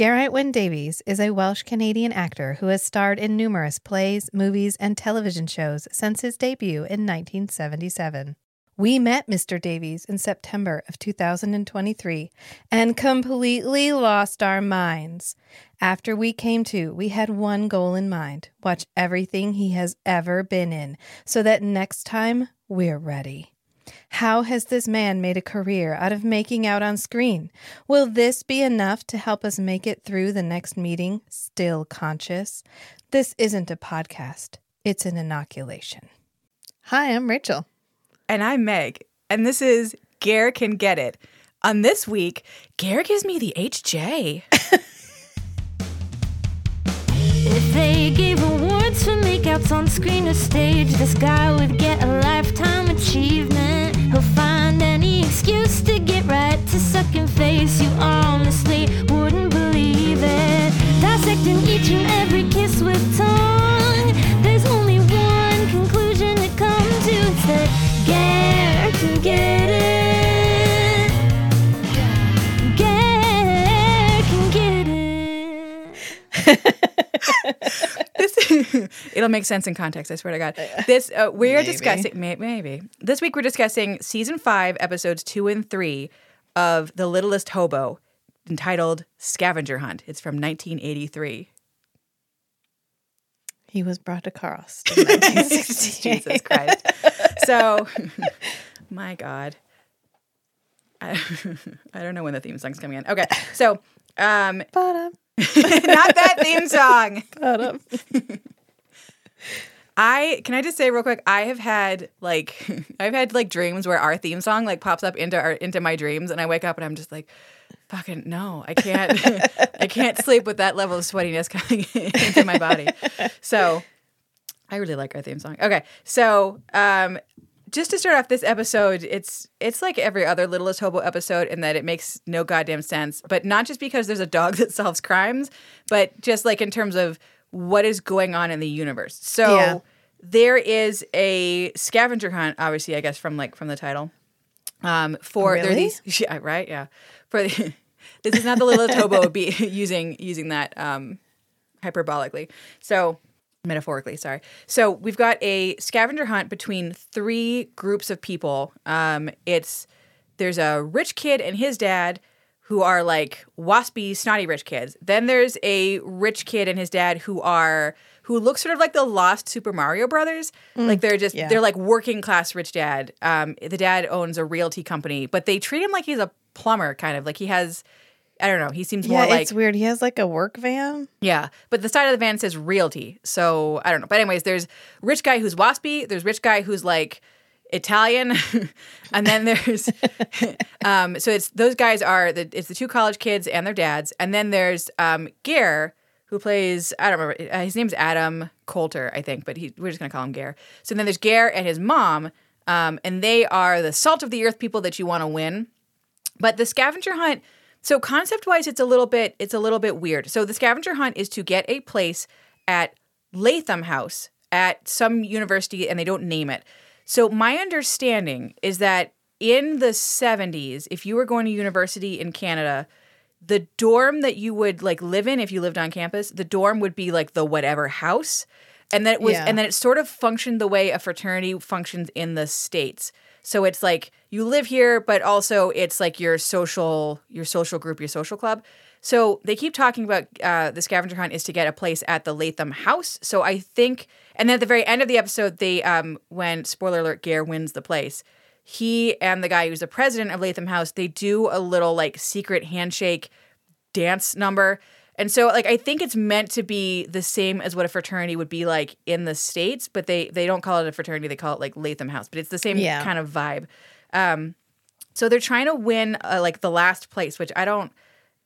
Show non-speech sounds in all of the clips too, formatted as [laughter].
Geraint Wyn Davies is a Welsh Canadian actor who has starred in numerous plays, movies, and television shows since his debut in 1977. We met Mr. Davies in September of 2023 and completely lost our minds. After we came to, we had one goal in mind watch everything he has ever been in so that next time we're ready. How has this man made a career out of making out on screen? Will this be enough to help us make it through the next meeting still conscious? This isn't a podcast, it's an inoculation. Hi, I'm Rachel. And I'm Meg. And this is Ger Can Get It. On this week, Ger gives me the HJ. [laughs] They gave awards for makeouts on screen or stage, this guy would get a lifetime achievement. He'll find any excuse to get right to sucking face. You honestly wouldn't believe it. Dissecting each and every kiss with tongue. There's only one conclusion to come to. It's that Ger can get it Ger can get it. [laughs] Ger can get it. This [laughs] it'll make sense in context. I swear to God. This uh, we are Maybe. discussing may, maybe this week we're discussing season five, episodes two and three of The Littlest Hobo, entitled Scavenger Hunt. It's from 1983. He was brought across in [laughs] 1960. Jesus Christ. So, [laughs] my God. I, I don't know when the theme song's coming in. Okay, so um, [laughs] not that theme song. [laughs] I can I just say real quick, I have had like I've had like dreams where our theme song like pops up into our into my dreams, and I wake up and I'm just like, fucking no, I can't, I can't sleep with that level of sweatiness coming [laughs] into my body. So I really like our theme song. Okay, so um, just to start off this episode, it's it's like every other Littlest Hobo episode in that it makes no goddamn sense. But not just because there's a dog [laughs] that solves crimes, but just like in terms of what is going on in the universe. So Yeah. there is a scavenger hunt, obviously, I guess from like from the title. Um, for there are these, [laughs] yeah, right, yeah. For the, this is not the Littlest Hobo be [laughs] using using that um, hyperbolically. So metaphorically, sorry. So we've got a scavenger hunt between three groups of people. Um, it's there's a rich kid and his dad who are like waspy, snotty rich kids. Then there's a rich kid and his dad who are who look sort of like the lost Super Mario Brothers. like they're just yeah. they're like working class rich dad. Um, the dad owns a realty company, but they treat him like he's a plumber, kind of like he has. I don't know. He seems Yeah, more like it's weird. He has like a work van. yeah, but the side of the van says realty. So I don't know. But anyways, there's rich guy who's waspy. There's rich guy who's like Italian, [laughs] and then there's [laughs] um. So it's those guys are the it's the two college kids and their dads, and then there's um Ger who plays I don't remember uh, his name's Adam Coulter I think, but he we're just gonna call him Ger. So then there's Ger and his mom, um, and they are the salt of the earth people that you want to win. But the scavenger hunt, so concept wise, it's a little bit it's a little bit weird. So the scavenger hunt is to get a place at Latham House at some university, and they don't name it. So my understanding is that in the 70s, if you were going to university in Canada, the dorm that you would like live in if you lived on campus, the dorm would be like the whatever house. And then it was Yeah. and then it sort of functioned the way a fraternity functions in the States. So it's like you live here, but also it's like your social your social group, your social club. So they keep talking about uh, the scavenger hunt is to get a place at the Latham House. So I think, and then at the very end of the episode, they um, when spoiler alert, Ger wins the place. He and the guy who's the president of Latham House, they do a little like secret handshake dance number. And so like I think it's meant to be the same as what a fraternity would be like in the states, but they they don't call it a fraternity, they call it like Latham House, but it's the same Yeah. kind of vibe. Um so they're trying to win uh, like the last place, which I don't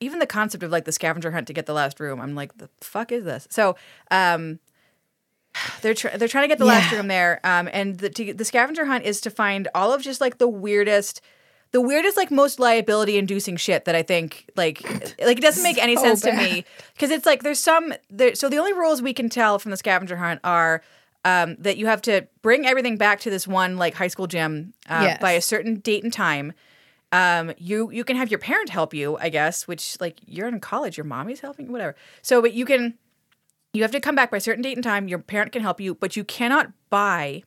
even the concept of like the scavenger hunt to get the last room. I'm like the fuck is this? So um [sighs] they're tr- they're trying to get the last room there, um, and the to, the scavenger hunt is to find all of just like the weirdest, the weirdest like most liability inducing shit that I think like like it doesn't make any [laughs] So sense to me because it's like there's some there. So the only rules we can tell from the scavenger hunt are um, that you have to bring everything back to this one like high school gym uh, Yes. by a certain date and time. Um, you you can have your parent help you, I guess, which like you're in college, your mommy's helping, whatever. So, but you can you have to come back by a certain date and time. Your parent can help you, but you cannot buy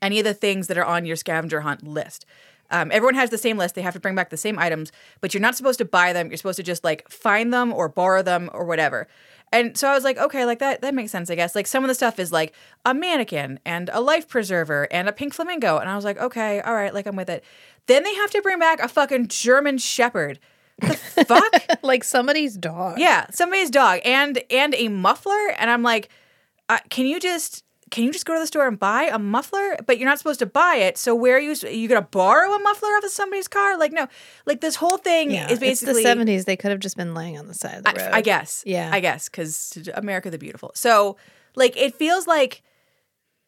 any of the things that are on your scavenger hunt list. Um, everyone has the same list. They have to bring back the same items, but you're not supposed to buy them. You're supposed to just like find them or borrow them or whatever. And so I was like, okay, like that that makes sense, I guess. Like some of the stuff is like a mannequin and a life preserver and a pink flamingo. And I was like, okay, all right, like I'm with it. Then they have to bring back a fucking German shepherd. The [laughs] fuck? like somebody's dog. Yeah, somebody's dog and and a muffler, and I'm like, uh, can you just can you just go to the store and buy a muffler? But you're not supposed to buy it. So where are you? Are you gonna borrow a muffler off of somebody's car? Like no, like this whole thing Yeah, is basically it's the 70s. They could have just been laying on the side of the road. I, I guess. Yeah. I guess because America the Beautiful. So like it feels like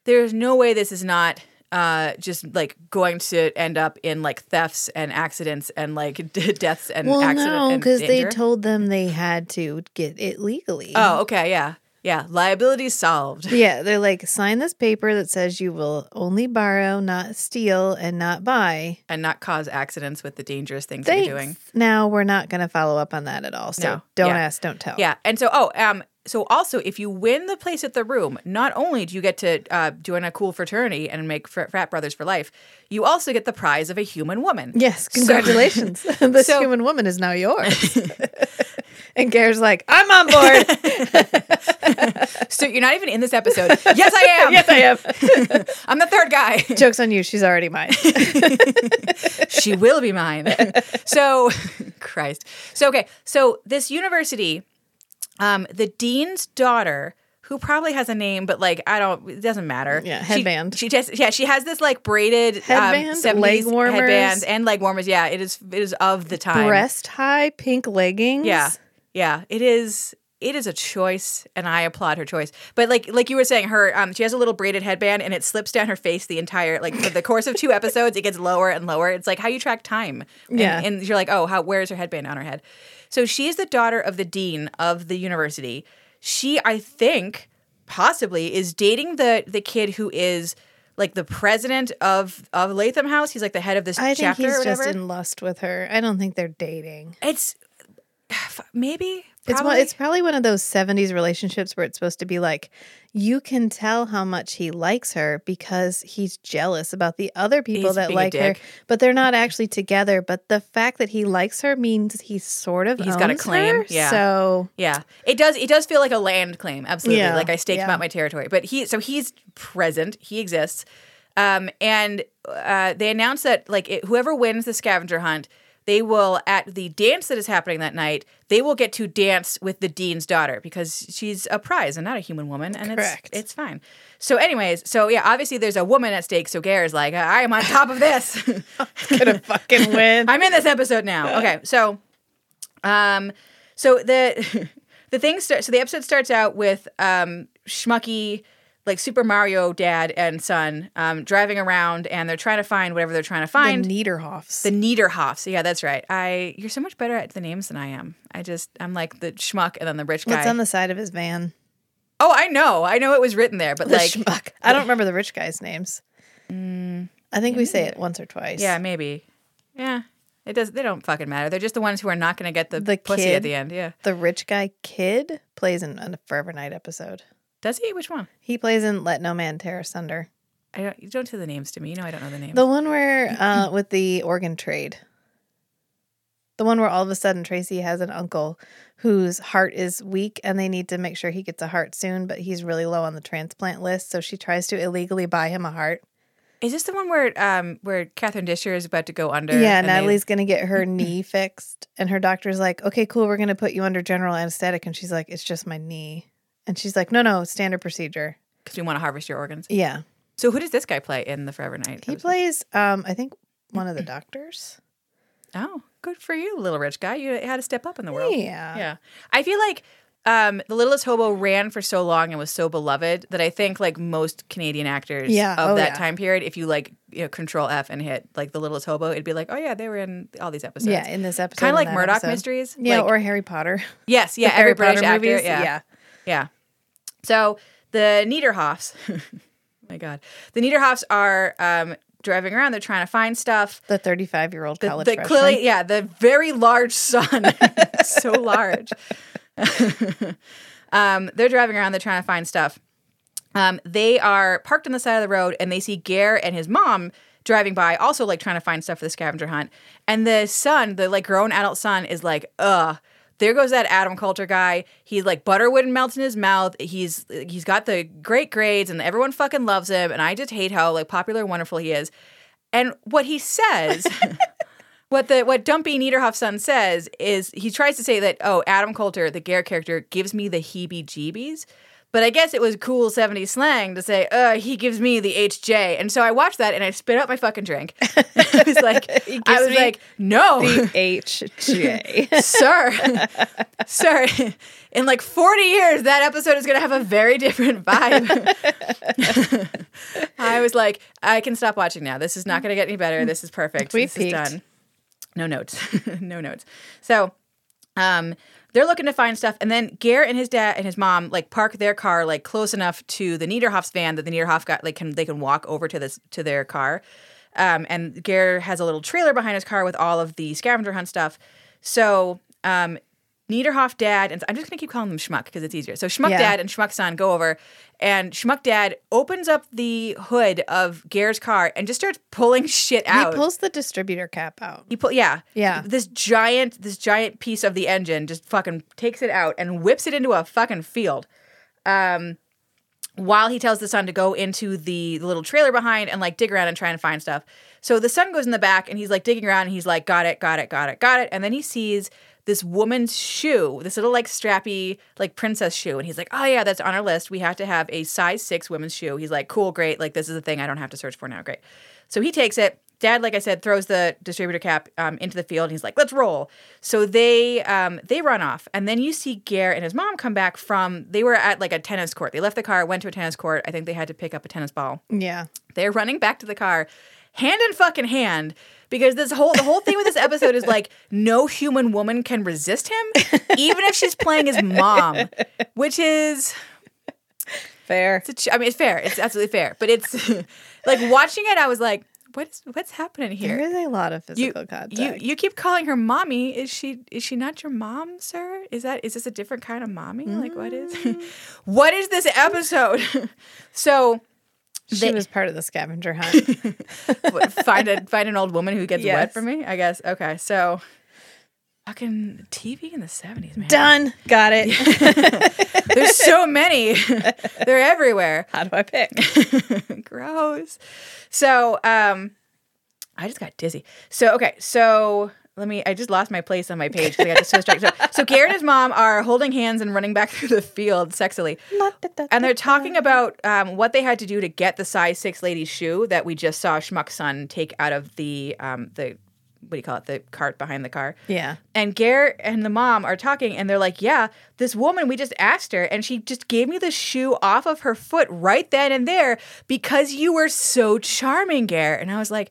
there's no way this is not uh, just like going to end up in like thefts and accidents and like [laughs] deaths and well, accident no, because they told them they had to get it legally. Oh, okay, yeah, yeah. Liability solved. Yeah, they're like, sign this paper that says you will only borrow, not steal, and not buy. and not cause accidents with the dangerous things Thanks. you're doing. Now we're not going to follow up on that at all. So No. don't Yeah. ask, don't tell. Yeah, and so oh, um, so also if you win the place at the room, not only do you get to uh, join a cool fraternity and make fr- frat brothers for life, you also get the prize of a human woman. Yes, So- congratulations. [laughs] [laughs] this so- human woman is now yours. [laughs] and Ger's like, I'm on board. So you're not even in this episode. yes, I am. yes, I am. I'm the third guy. Joke's on you. She's already mine. she will be mine. so, Christ. So okay. So this university, um, the dean's daughter, who probably has a name, but like I don't, it doesn't matter. Yeah, She- headband. She, just yeah, she has this like braided Headband, um, leg warmers. headband and leg warmers. Yeah, it is. It is of the time. Breast high pink leggings. Yeah, yeah. It is. It is a choice, and I applaud her choice. But like, like you were saying, her um, she has a little braided headband, and it slips down her face the entire like for the course of two [laughs] episodes. It gets lower and lower. It's like how you track time. And, Yeah. and you're like, oh, how? Where's her headband on her head? So she is the daughter of the dean of the university. She, I think, possibly is dating the the kid who is like the president of of Latham House. He's like the head of this I think chapter or he's whatever. just in lust with her. I don't think they're dating. it's maybe. It's one, probably. it's probably one of those 70s relationships where it's supposed to be like you can tell how much he likes her because he's jealous about the other people He's that like her but they're not actually together but the fact that he likes her means he sort of He's got a claim, her, yeah. so Yeah, it does. It does feel like a land claim. Absolutely, Yeah, like I staked yeah. out my territory. But he, so he's present. He exists, um, and uh, they announced that like it, whoever wins the scavenger hunt, they will at the dance that is happening that night. They will get to dance with the dean's daughter because she's a prize and not a human woman, and Correct. it's it's fine. So, anyways, so yeah, obviously there's a woman at stake. So Ger's like, I am on top of this. [laughs] gonna fucking win [laughs] I'm in this episode now. Okay, so, um, so the [laughs] the thing starts. So the episode starts out with um schmucky, like Super Mario dad and son, um, driving around, and they're trying to find whatever they're trying to find. the Niederhoffs The Niederhoffs. Yeah, that's right. I you're so much better at the names than I am. I just I'm like the schmuck and then the rich guy. what's on the side of his van oh, I know. I know it was written there, but the like schmuck I don't remember the rich guy's names I think we say it once or twice yeah, maybe. Yeah. It does they don't fucking matter. They're just the ones who are not gonna get the, The pussy kid. at the end. Yeah. the rich guy kid plays in a Forever Knight episode Does he? Which one? he plays in Let No Man Tear Asunder I don't. You don't say the names to me. You know I don't know the names. The one where uh with the organ trade. The one where all of a sudden Tracy has an uncle whose heart is weak and they need to make sure he gets a heart soon, but he's really low on the transplant list, so she tries to illegally buy him a heart. Is this the one where um where Catherine Disher is about to go under? yeah, and they- Natalie's gonna get her [clears throat] knee fixed, and her doctor's like, "Okay, cool, we're gonna put you under general anesthetic," and she's like, "It's just my knee," and she's like, "No, no, standard procedure." because we want to harvest your organs. Yeah, So who does this guy play in the Forever Knight? he episode? plays, um, I think one of the doctors. [clears throat] Oh, good for you, little rich guy. You had to step up in the world. Yeah, Yeah. I feel like um, The Littlest Hobo ran for so long and was so beloved that I think like most Canadian actors Yeah. of Oh, that yeah. time period, if you like you know, control F and hit like The Littlest Hobo, it'd be like, oh yeah, they were in all these episodes. yeah. In this episode, Kind of like Murdoch episode. Mysteries. Yeah, Like- or Harry Potter. yes, [laughs] yeah, every Harry British Potter actor. movies, Yeah. yeah. Yeah. So the Niederhoffs, [laughs] my God, the Niederhoffs are um, driving around. They're trying to find stuff. The 35 year old college the freshman. clearly, yeah, the very large son, [laughs] so large. [laughs] um, they're driving around. They're trying to find stuff. Um, they are parked on the side of the road, and they see Ger and his mom driving by, also like trying to find stuff for the scavenger hunt. And the son, the like grown adult son, is like, "Ugh." There goes that Adam Coulter guy. He's like butter wouldn't melt in his mouth. He's he's got the great grades, and everyone fucking loves him. And I just hate how like popular and wonderful he is. And what he says [laughs] what the what Dumpy Niederhoff's son says is he tries to say that oh Adam Coulter the Ger character gives me the heebie-jeebies, but I guess it was cool 70s slang to say uh he gives me the HJ, and so I watched that and I spit out my fucking drink. [laughs] I was like [laughs] I was like no. The HJ. [laughs] Sir, sir, in like 40 years, that episode is going to have a very different vibe. I was like, I can stop watching now. This is not going to get any better. This is perfect. We this peaked. is done. No notes. no notes. So, um, they're looking to find stuff, and then Ger and his dad and his mom like park their car like close enough to the Niederhoff's van that the Niederhoff got like can they can walk over to this to their car. Um, and Ger has a little trailer behind his car with all of the scavenger hunt stuff. So um, Niederhoff dad, and I'm just gonna keep calling them Schmuck because it's easier. So Schmuck Yeah. dad and Schmuck son go over, and Schmuck dad opens up the hood of Ger's car and just starts pulling shit out. he pulls the distributor cap out. He pull, yeah, Yeah. This giant, this giant piece of the engine just fucking takes it out and whips it into a fucking field. Um, while he tells the son to go into the, the little trailer behind and like dig around and try and find stuff. So the son goes in the back and he's like digging around and he's like, got it, got it, got it, got it. And then he sees this woman's shoe, this little like strappy like princess shoe. And he's like, oh yeah, that's on our list. We have to have a size six women's shoe. He's like, cool, great. Like this is a thing I don't have to search for now. Great. So he takes it. Dad, like I said, throws the distributor cap um, into the field. And he's like, "Let's roll." So they um, they run off, and then you see Gare and his mom come back from. They were at like a tennis court. They left the car, went to a tennis court. I think they had to pick up a tennis ball. Yeah. They're running back to the car, hand in fucking hand, because this whole the whole thing with this episode is like no human woman can resist him, even if she's playing his mom, which is Fair. ch- I mean, it's fair. It's absolutely fair. But it's [laughs] like watching it, I was like, what's what's happening here? There is a lot of You, physical contact. you you keep calling her mommy. Is she is she not your mom, sir? Is that is this a different kind of mommy? Like what is Mm. [laughs] what is this episode? [laughs] so she they- was part of the scavenger hunt. [laughs] [laughs] find a find an old woman who gets Yes. wet for me. I guess. Okay, so fucking TV in the seventies, man. Done. Got it. [laughs] There's so many. They're everywhere. How do I pick? Gross. So, um, I just got dizzy. So, okay, so let me. I just lost my place on my page because I got so distracted. So, [laughs] so Ger and his mom are holding hands and running back [laughs] through the field sexily, and they're talking about um, what they had to do to get the size six lady's shoe that we just saw Schmuck's son take out of the um the what do you call it the cart behind the car. Yeah. And Garrett and the mom are talking, and they're like, "Yeah, this woman. We just asked her, and she just gave me the shoe off of her foot right then and there because you were so charming, Garrett." And I was like,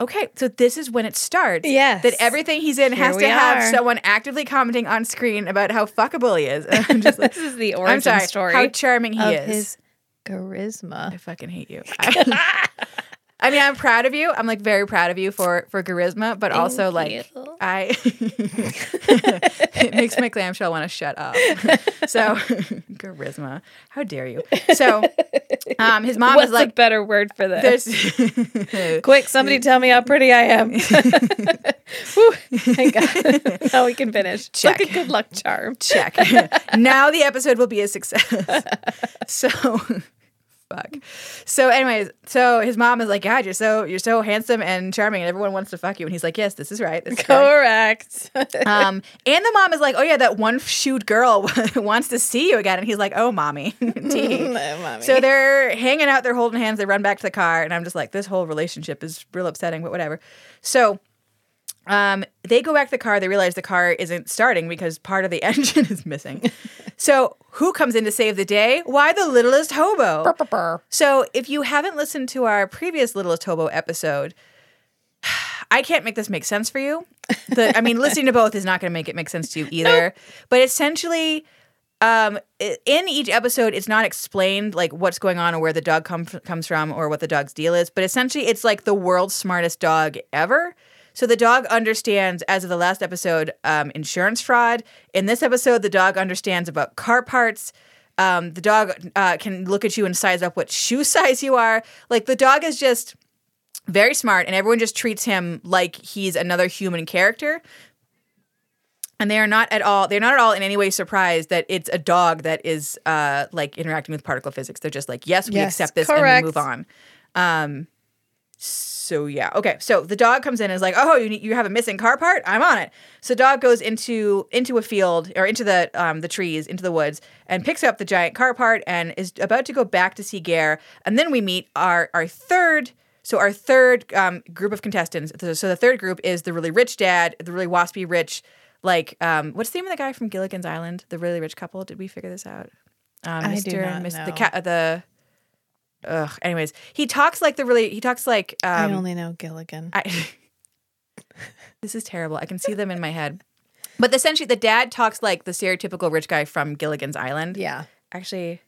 "Okay, so this is when it starts. Yes. that everything he's in Here has to have are. someone actively commenting on screen about how fuckable he is." And [laughs] I'm just [laughs] like, This is the origin "I'm sorry, story how charming he of is." his charisma. I fucking hate you. [laughs] I, I mean, I'm proud of you. I'm like very proud of you for for charisma, but also like you. I [laughs] it makes my clamshell want to shut up. [laughs] so [laughs] charisma, how dare you? So um, his mom What's is like, a better word for this? "There's Quick, somebody tell me how pretty I am. Thank God. now we can finish. It's Like Check. a good luck charm. check." now the episode will be a success. so. Fuck. So, anyways, so his mom is like, "God, you're so you're so handsome and charming, and everyone wants to fuck you." And he's like, "Yes, this is right. This is correct." [laughs] Um, and the mom is like, "Oh yeah, that one shoot girl [laughs] wants to see you again." And he's like, "Oh, mommy." [laughs] No, mommy. so they're hanging out, they're holding hands, they run back to the car, and I'm just like, this whole relationship is real upsetting, but whatever. So um, they go back to the car. They realize the car isn't starting because part of the [laughs] engine is missing. so who comes in to save the day? Why the littlest hobo? So if you haven't listened to our previous littlest hobo episode, [sighs] I can't make this make sense for you. The, I mean, listening to both is not going to make it make sense to you [laughs] either. But essentially, um, in each episode, it's not explained like what's going on or where the dog com- comes from or what the dog's deal is. But essentially, it's like the world's smartest dog ever. So the dog understands, as of the last episode, um, insurance fraud. In this episode, the dog understands about car parts. Um, the dog uh, can look at you and size up what shoe [laughs] size you are. Like the dog is just very smart, and everyone just treats him like he's another human character. And they are not at all. They're not at all in any way surprised that it's a dog that is uh, like interacting with particle physics. They're just like, yes, we Yes, accept this correct. and we move on. Um, so yeah, okay. So the dog comes in and is like, "Oh, you need, you have a missing car part? I'm on it." So dog goes into into a field or into the um, the trees, into the woods, and picks up the giant car part and is about to go back to see Ger. And then we meet our our third. So our third um, group of contestants. So the third group is the really rich dad, the really waspy rich. Like, um, what's the name of the guy from Gilligan's Island? The really rich couple. Did we figure this out? Um, I do Mr. not and Miss the know. cat the. Ugh. Anyways, he talks like the really. He talks like. Um, I only know Gilligan. I, [laughs] this is terrible. I can see them in my head. But essentially, the dad talks like the stereotypical rich guy from Gilligan's Island. yeah. Actually,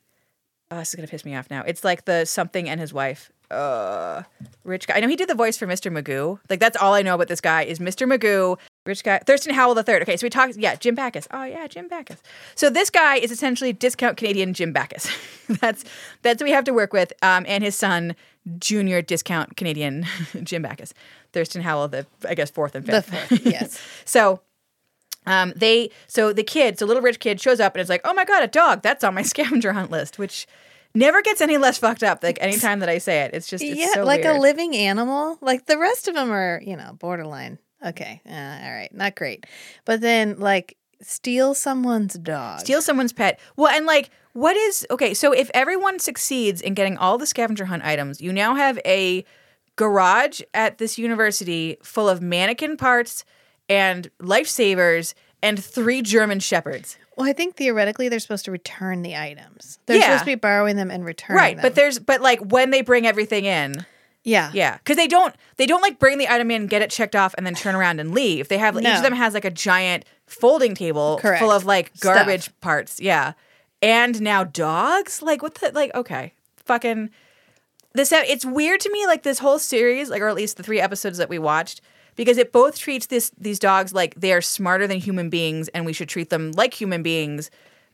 oh, this is gonna piss me off now. It's like the something and his wife. Uh, rich guy. I know he did the voice for Mr. Magoo. Like that's all I know about this guy is Mr. Magoo. Rich guy. Thurston Howell the third. Okay, so we talk. Yeah, Jim Backus. Oh yeah, Jim Backus. So this guy is essentially discount Canadian Jim Backus. [laughs] that's that's what we have to work with. Um, and his son, junior discount Canadian [laughs] Jim Backus. Thurston Howell, the I guess fourth and The fifth. fifth, yes. [laughs] So um, they so the kid, so little rich kid shows up and is like, oh my god, a dog. That's on my scavenger hunt list, which never gets any less fucked up. Like anytime [laughs] that I say it, it's just it's yeah, so like a living animal. Like the rest of them are, you know, borderline. Okay, uh, all right, not great. But then, like, steal someone's dog. steal someone's pet. Well, and like, what is okay? So if everyone succeeds in getting all the scavenger hunt items, you now have a garage at this university full of mannequin parts and lifesavers and three German shepherds. Well, I think theoretically they're supposed to return the items. They're Yeah. supposed to be borrowing them and returning Right, them. but there's but like when they bring everything in, yeah, Yeah, because they don't they don't like bring the item in, get it checked off, and then turn around and leave. They have each of them has like a giant folding table Correct. full of like Stuff. garbage parts. Yeah, and now dogs. Like what the like? Okay, fucking this. It's weird to me. Like this whole series, like or at least the three episodes that we watched. Because it both treats this these dogs like they are smarter than human beings, and we should treat them like human beings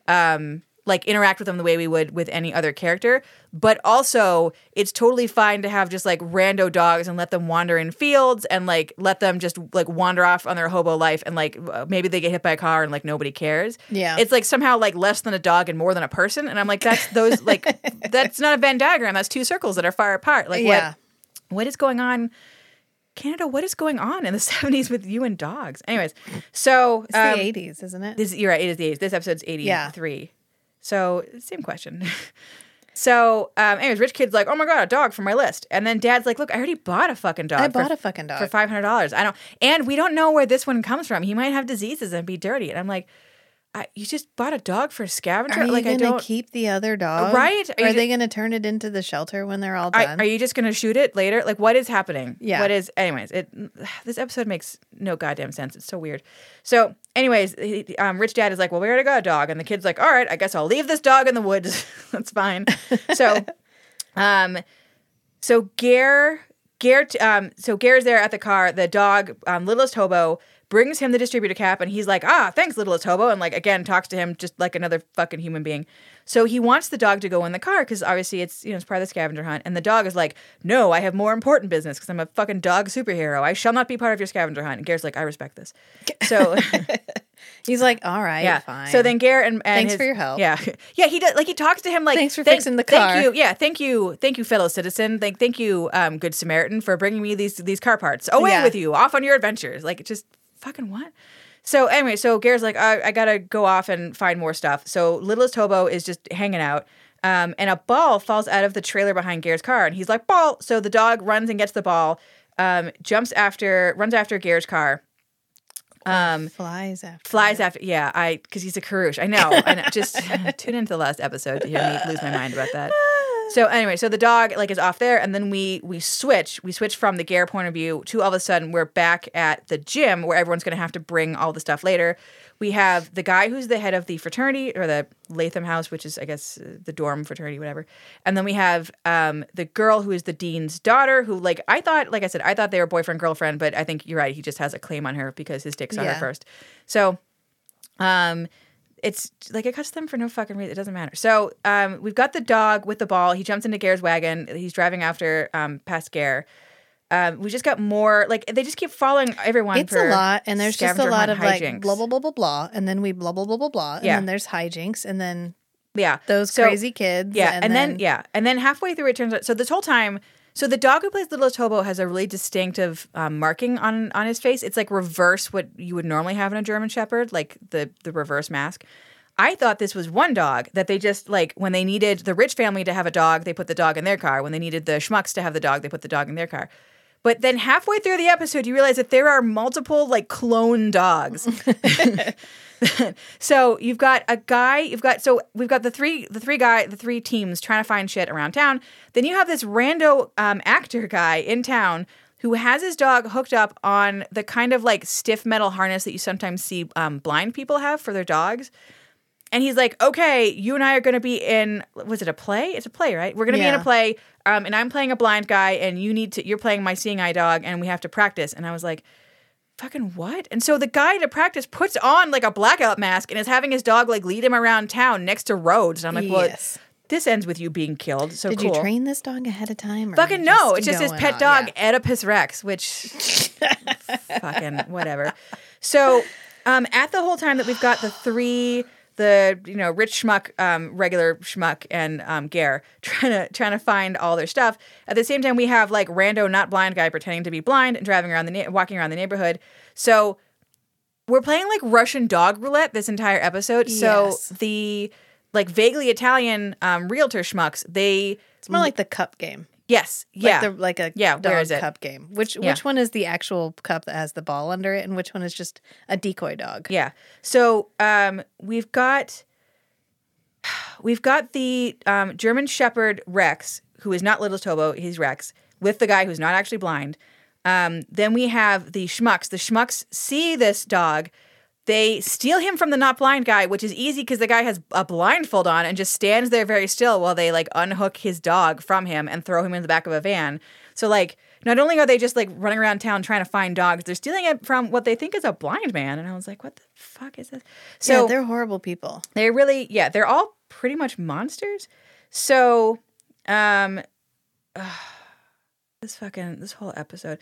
um, like interact with them the way we would with any other character. But also, it's totally fine to have just like rando dogs and let them wander in fields and like let them just like wander off on their hobo life and like maybe they get hit by a car and like nobody cares. Yeah. it's like somehow like less than a dog and more than a person. And I'm like, that's those like [laughs] that's not a Venn diagram. That's two circles that are far apart. Like yeah. what what is going on? Canada, what is going on in the [laughs] 70s with you and dogs? Anyways, so It's um, the eighties, isn't it? this you're right. It is the 80s. This episode's Yeah. 83. So same question. [laughs] so, um, anyways, rich kid's like, oh my god, a dog for my list, and then dad's like, look, I already bought a fucking dog. I for- bought a fucking dog. for five hundred dollars. I don't, and we don't know where this one comes from. He might have diseases and be dirty. And I'm like, I, you just bought a dog for a scavenger? Are you like I gonna don't. keep the other dog? Right? Are Are, you they gonna turn it into the shelter when they're all I, done? are you just gonna shoot it later? Like, what is happening? Yeah. What is? Anyways, it. This episode makes no goddamn sense. It's so weird. So, anyways, he, um, rich dad is like, "Well, we already got a dog," and the kid's like, "All right, I guess I'll leave this dog in the woods. [laughs] That's fine." So, [laughs] um, so Ger, Ger, um, so Ger's there at the car. The dog, um, littlest hobo, brings him the distributor cap, and he's like, "Ah, thanks, littlest hobo," and like again talks to him just like another fucking human being. So he wants the dog to go in the car because obviously it's you know it's part of the scavenger hunt, and the dog is like, "No, I have more important business because I'm a fucking dog superhero. I shall not be part of your scavenger hunt." And Ger's like, "I respect this." [laughs] So He's like, all right, yeah. fine. So then Ger and, and Thanks his- for your help. Yeah, [laughs] yeah. He does like he talks to him like Thanks for "Thank- fixing the Thank car." you. Yeah. Thank you. Thank you, fellow citizen. Thank thank you, um, good Samaritan, for bringing me these these car parts. Away Yeah. with you, off on your adventures. Like it just fucking what? So anyway, so Ger's like, I, I gotta go off and find more stuff. So littlest hobo is just hanging out. Um, and a ball falls out of the trailer behind Ger's car, and he's like, "Ball!" So the dog runs and gets the ball, um, jumps after, runs after Ger's car, um, flies after. flies after yeah i because he's a karush i know and just [laughs] [laughs] tune into the last episode to hear me lose my mind about that [laughs] So anyway, so the dog like is off there, and then we we switch. We switch from the Ger point of view to all of a sudden we're back at the gym where everyone's going to have to bring all the stuff later. We have the guy who's the head of the fraternity or the Latham House, which is I guess uh, the dorm fraternity, whatever. And then we have um, the girl who is the dean's daughter, who like I thought, like I said, I thought they were boyfriend girlfriend, but I think you're right. He just has a claim on her because his dick's on Yeah. her first. So um, it's like it cuts them for no fucking reason. It doesn't matter. So um, we've got the dog with the ball. He jumps into Ger's wagon. He's driving after um, past Ger. Um, we just got more like they just keep following everyone. It's a lot, and there's just a lot of like blah blah blah blah blah, and then we blah blah blah blah blah, and Yeah. then there's hijinks, and then Yeah, those So- crazy kids. Yeah, and, then, yeah, and then halfway through it turns out. So this whole time, so the dog who plays Littlest Hobo has a really distinctive um, marking on on his face. It's like reverse what you would normally have in a German Shepherd, like the the reverse mask. I thought this was one dog that they just like when they needed the rich family to have a dog, they put the dog in their car. When they needed the schmucks to have the dog, they put the dog in their car. But then halfway through the episode, you realize that there are multiple like clone dogs. [laughs] so you've got a guy, you've got so we've got the three the three guy the three teams trying to find shit around town. Then you have this rando um, actor guy in town who has his dog hooked up on the kind of like stiff metal harness that you sometimes see um, blind people have for their dogs. And he's like, okay, you and I are going to be in, was it a play? It's a play, right? We're going to be in a play. Um, and I'm playing a blind guy and you need to, you're playing my seeing eye dog and we have to practice. And I was like, fucking what? And so the guy to practice puts on like a blackout mask and is having his dog like lead him around town next to roads. And I'm like, well, Yes. this ends with you being killed. So Did cool. you train this dog ahead of time? or Fucking no, it's just his pet on? dog, Yeah. Oedipus Rex, which [laughs] fucking whatever. So, um, at the whole time that we've got the three, the you know rich schmuck, um, regular schmuck, and um, Ger [laughs] trying to trying to find all their stuff. At the same time, we have like rando, not blind guy pretending to be blind and driving around the na- walking around the neighborhood. So we're playing like Russian dog roulette this entire episode. So Yes. the like vaguely Italian um, realtor schmucks, they It's more like the cup game. Yes, Like yeah, the, like a Yeah, where is it? cup game. Which Yeah. which one is the actual cup that has the ball under it, and which one is just a decoy dog? Yeah. So um, we've got we've got the um, German Shepherd Rex, who is not Littlest Hobo, he's Rex, with the guy who's not actually blind. Um, then we have the schmucks. The schmucks see this dog. They steal him from the not blind guy, which is easy because the guy has a blindfold on and just stands there very still while they like unhook his dog from him and throw him in the back of a van. So like not only are they just like running around town trying to find dogs, they're stealing it from what they think is a blind man. And I was like, what the fuck is this? So yeah, they're horrible people. they're really, yeah, they're all pretty much monsters. So, um, [sighs] this fucking this whole episode,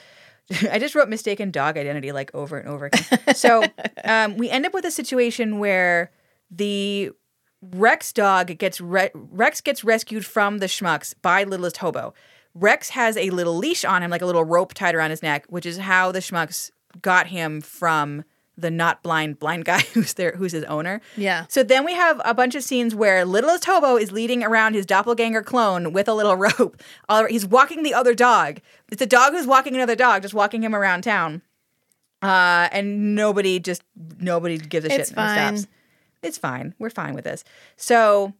[laughs] I just wrote mistaken dog identity like over and over again. so, [laughs] um, we end up with a situation where the Rex dog gets re- Rex gets rescued from the schmucks by Littlest Hobo. Rex has a little leash on him, like a little rope tied around his neck, which is how the schmucks got him from the not blind blind guy [laughs] who's there who's his owner. Yeah. So then we have a bunch of scenes where Littlest Hobo is leading around his doppelganger clone with a little [laughs] rope. All- He's walking the other dog. It's a dog who's walking another dog, just walking him around town. Uh, and nobody just nobody gives a shit. It's and fine. stops. It's fine. We're fine with this. So,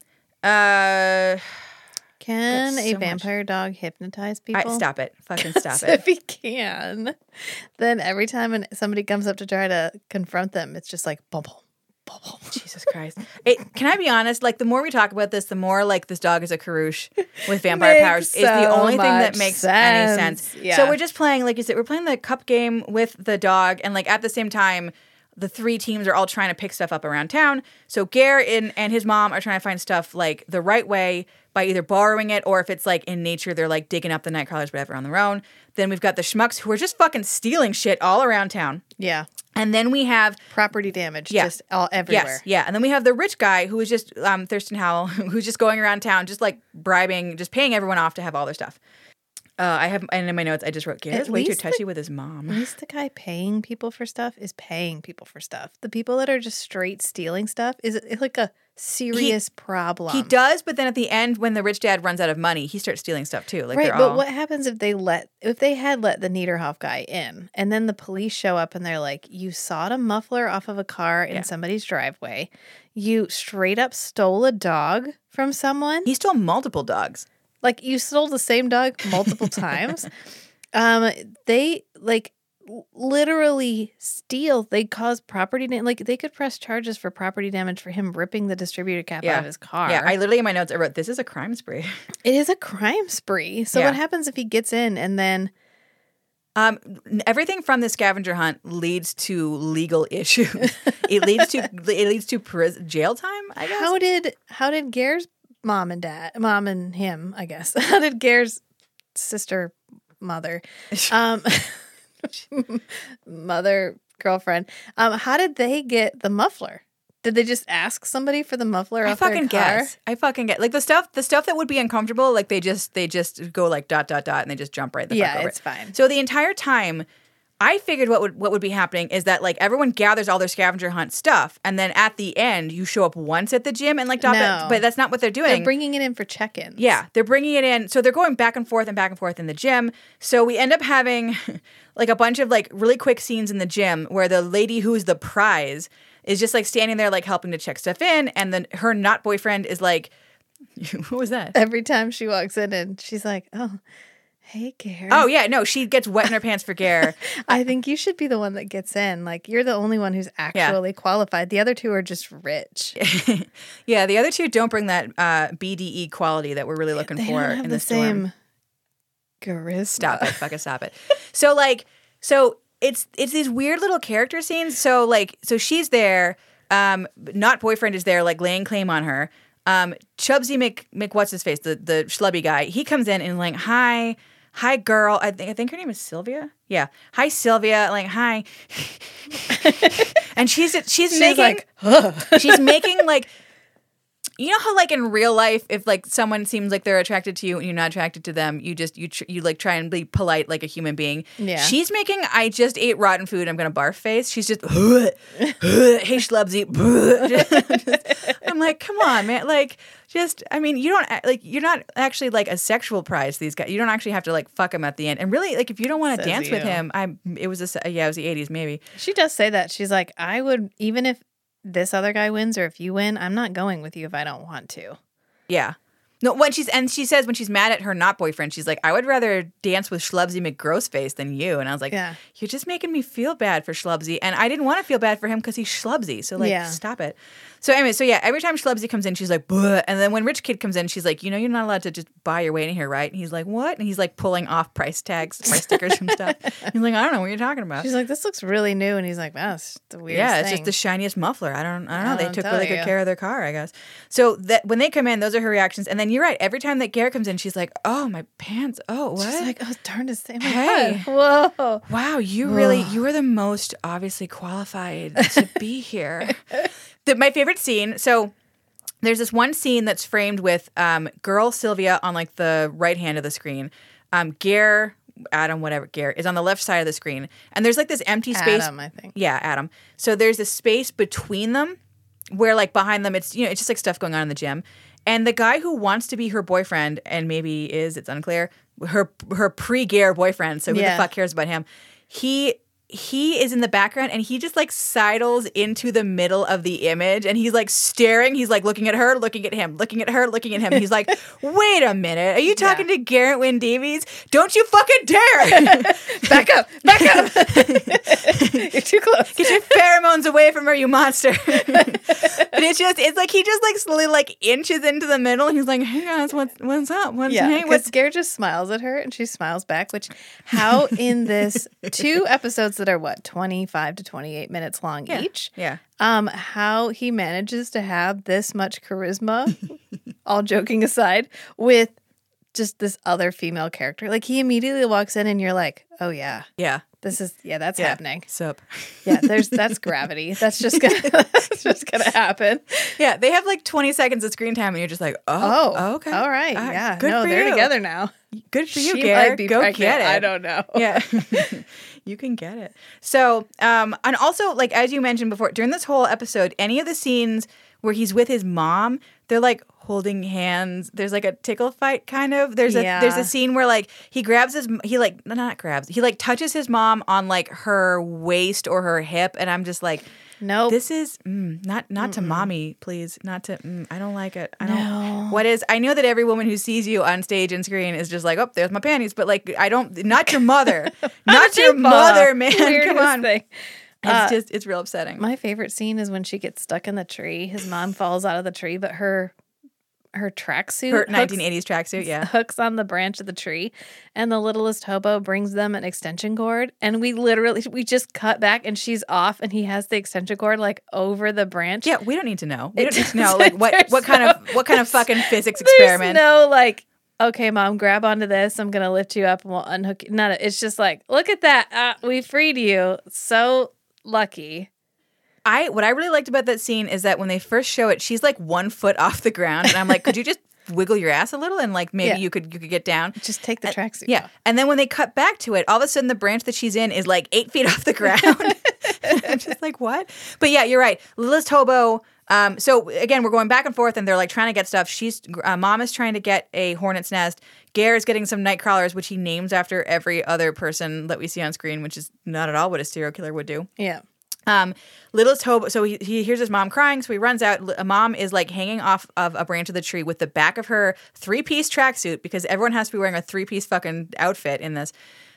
uh, Can That's a so much. vampire dog hypnotize I, people? stop it. [laughs] Fucking stop it. if he can, then every time an- somebody comes up to try to confront them, it's just like boom, boom, boom, boom. Jesus Christ. It, can I be honest? Like, the more we talk about this, the more like this dog is a Karush with [laughs] vampire powers is the only thing that makes any sense. sense. Yeah. So we're just playing, like you said, we're playing the cup game with the dog, and like at the same time, the three teams are all trying to pick stuff up around town. So Ger and, and his mom are trying to find stuff like the right way by either borrowing it or if it's like in nature, they're like digging up the night crawlers, whatever, on their own. Then we've got the schmucks who are just fucking stealing shit all around town. Yeah. And then we have Property damage Yeah. just all everywhere. Yes, yeah. And then we have the rich guy who is just um, Thurston Howell, [laughs] who's just going around town, just like bribing, just paying everyone off to have all their stuff. Uh, I have, and in my notes, I just wrote, Ger's At way too least the- touchy with his mom. At least the guy paying people for stuff is paying people for stuff. The people that are just straight stealing stuff is it's like a serious problem. He does, but then at the end, when the rich dad runs out of money, he starts stealing stuff too. Like right, but all, what happens if they let if they had let the Niederhoff guy in and then the police show up and they're like, You sawed a muffler off of a car in Yeah. somebody's driveway. You straight up stole a dog from someone. he stole multiple dogs. Like you stole the same dog multiple [laughs] times. Um, they like literally steal. They cause property damage. Like they could press charges for property damage for him ripping the distributor cap out of his car. Yeah, I literally in my notes I wrote this is a crime spree. [laughs] it is a crime spree. So Yeah. what happens if he gets in and then Um, everything from the scavenger hunt leads to legal [laughs] issues. it leads to [laughs] it leads to pris- jail time. I guess. how did how did Ger's mom and dad, mom and him, I guess, how did Ger's sister, mother, um, [laughs] mother, girlfriend, um, how did they get the muffler? Did they just ask somebody for the muffler I fucking guess. I fucking get like the stuff the stuff that would be uncomfortable. Like they just they just go like dot dot dot and they just jump right the fuck Yeah, over it's it. fine. So the entire time, I figured what would what would be happening is that like everyone gathers all their scavenger hunt stuff, and then at the end you show up once at the gym and like. No. But that's not what they're doing. They're bringing it in for check-ins. Yeah, they're bringing it in. So they're going back and forth and back and forth in the gym. So we end up having [laughs] like a bunch of like really quick scenes in the gym where the lady who's the prize is just like standing there like helping to check stuff in and then her not boyfriend is like [laughs] what was that? Every time she walks in and she's like, "Oh, hey, Ger." Oh yeah, no, she gets wet in her pants for Ger. [laughs] I think you should be the one that gets in. Like you're the only one who's actually qualified. The other two are just rich. [laughs] yeah, the other two don't bring that uh, BDE quality that we're really looking They for in the the same charisma. Stop it. Fucking stop it. So like so it's it's these weird little character scenes. So like so she's there, um, not boyfriend is there, like laying claim on her. Um, Chubsy Mc Mc what's his face, the the schlubby guy, he comes in and like, hi, hi girl. I think I think her name is Sylvia. Yeah. Hi Sylvia. Like, hi. [laughs] and she's she's, She's making like, she's making like you know how like in real life if like someone seems like they're attracted to you and you're not attracted to them you just you tr- you like try and be polite like a human being. Yeah. she's making i just ate rotten food. I'm gonna barf face. She's just [laughs] [laughs] hey schlubsy. [laughs] I'm like come on man. Like just i mean you don't like you're not actually like a sexual prize these guys. You don't actually have to like fuck him at the end. And really like if you don't want to dance with you. him i'm it was a yeah it was the 80s maybe. She does say that. She's like, I would even if this other guy wins or if you win, I'm not going with you if I don't want to. Yeah. No, when she's and she says when she's mad at her not boyfriend, she's like, I would rather dance with Schlubsy McGrossface than you. And I was like, Yeah. You're just making me feel bad for Schlubsy. And I didn't want to feel bad for him because he's Schlubsy. So like Yeah. stop it. So anyway, so yeah, every time Schlubsy comes in, she's like, Buh. and then when Rich Kid comes in, she's like, you know, you're not allowed to just buy your way in here, right? And he's like, What? And he's like pulling off price tags, price stickers from stuff. [laughs] He's like, I don't know what you're talking about. She's like, this looks really new, and he's like, wow, it's the weirdest Yeah, it's thing. just the shiniest muffler. I don't, I don't know. I They took really good you. care of their car, I guess. So that when they come in, those are her reactions. And then you're right. Every time that Garrett comes in, she's like, "Oh, my pants. Oh, what? She's like, oh darn to say, my Hey. God. whoa. wow, you really, you are the most obviously qualified to be here." [laughs] the, my favorite scene. So there's this one scene that's framed with um, girl Sylvia on like the right hand of the screen. Um, Ger, Adam, whatever, Ger is on the left side of the screen, and there's like this empty space. Adam, I think. Yeah, Adam. So there's a space between them where like behind them it's you know, it's just like stuff going on in the gym. And the guy who wants to be her boyfriend and maybe is, it's unclear, her her pre-Ger boyfriend, so who Yeah. the fuck cares about him? He he is in the background and he just like sidles into the middle of the image and he's like staring. He's like looking at her, looking at him, looking at her, looking at him. He's like, [laughs] wait a minute. Are you talking to Geraint Wyn Davies? Don't you fucking dare! [laughs] Back up, back up. [laughs] You're too close. Get your pheromones away from her, you monster. but it's just, it's like he just like slowly like inches into the middle. He's like, hey guys, what's what's up? What's Yeah, hey, what's Ger just smiles at her and she smiles back. Which, how in this two episodes that are what twenty five to twenty eight minutes long Yeah. each, yeah. um, how he manages to have this much charisma, [laughs] all joking aside, with just this other female character. Like he immediately walks in and you're like, oh yeah, Yeah. this is yeah, that's Yeah. happening. Sup. Yeah, there's that's [laughs] gravity. That's just gonna [laughs] that's just gonna happen. Yeah, they have like 20 seconds of screen time and you're just like, oh, Oh, okay. all right, Ah, yeah. good no, they're you. together now. Good for you, she Garrett. might be Go pregnant. get it. I don't know. Yeah. You can get it. So, um, and also, like, as you mentioned before, during this whole episode, any of the scenes where he's with his mom, they're like holding hands. There's like a tickle fight kind of. There's a there's a scene where like he grabs his he like not grabs. He like touches his mom on like her waist or her hip and I'm just like Nope. This is mm, not not to mommy, please. Not to. Mm, I don't like it. I don't. No. What is? I know that every woman who sees you on stage and screen is just like, oh, there's my panties. But like, I don't. Not your mother. [laughs] not your mother, [laughs] man. Come on. thing. It's Uh, just it's real upsetting. My favorite scene is when she gets stuck in the tree. His mom falls out of the tree, but her her tracksuit Her hooks- 1980s tracksuit. Yeah. hooks on the branch of the tree, and the littlest hobo brings them an extension cord, and we literally we just cut back, and she's off, and he has the extension cord like over the branch. Yeah, we don't need to know. We don't need to [laughs] know like what what kind of what kind of fucking physics experiment. no like. Okay, mom, grab onto this. I'm gonna lift you up and we'll unhook you. None of it's just like, look at that. Uh, we freed you. So lucky. I what I really liked about that scene is that when they first show it, she's like one foot off the ground, and I'm like, could you just [laughs] wiggle your ass a little and like maybe Yeah. you could you could get down. Just take the tracksuit. Yeah, off. and then when they cut back to it, all of a sudden the branch that she's in is like eight feet [laughs] off the ground. [laughs] I'm just like, what? But yeah, you're right. Littlest Hobo. Um, so again, we're going back and forth, and they're like trying to get stuff. She's uh, mom is trying to get a hornet's nest. Ger is getting some night crawlers, which he names after every other person that we see on screen, which is not at all what a serial killer would do. Yeah. Um, littlest hobo. So he, he hears his mom crying, so he runs out. A mom is like hanging off of a branch of the tree with the back of her three piece tracksuit because everyone has to be wearing a three piece fucking outfit in this.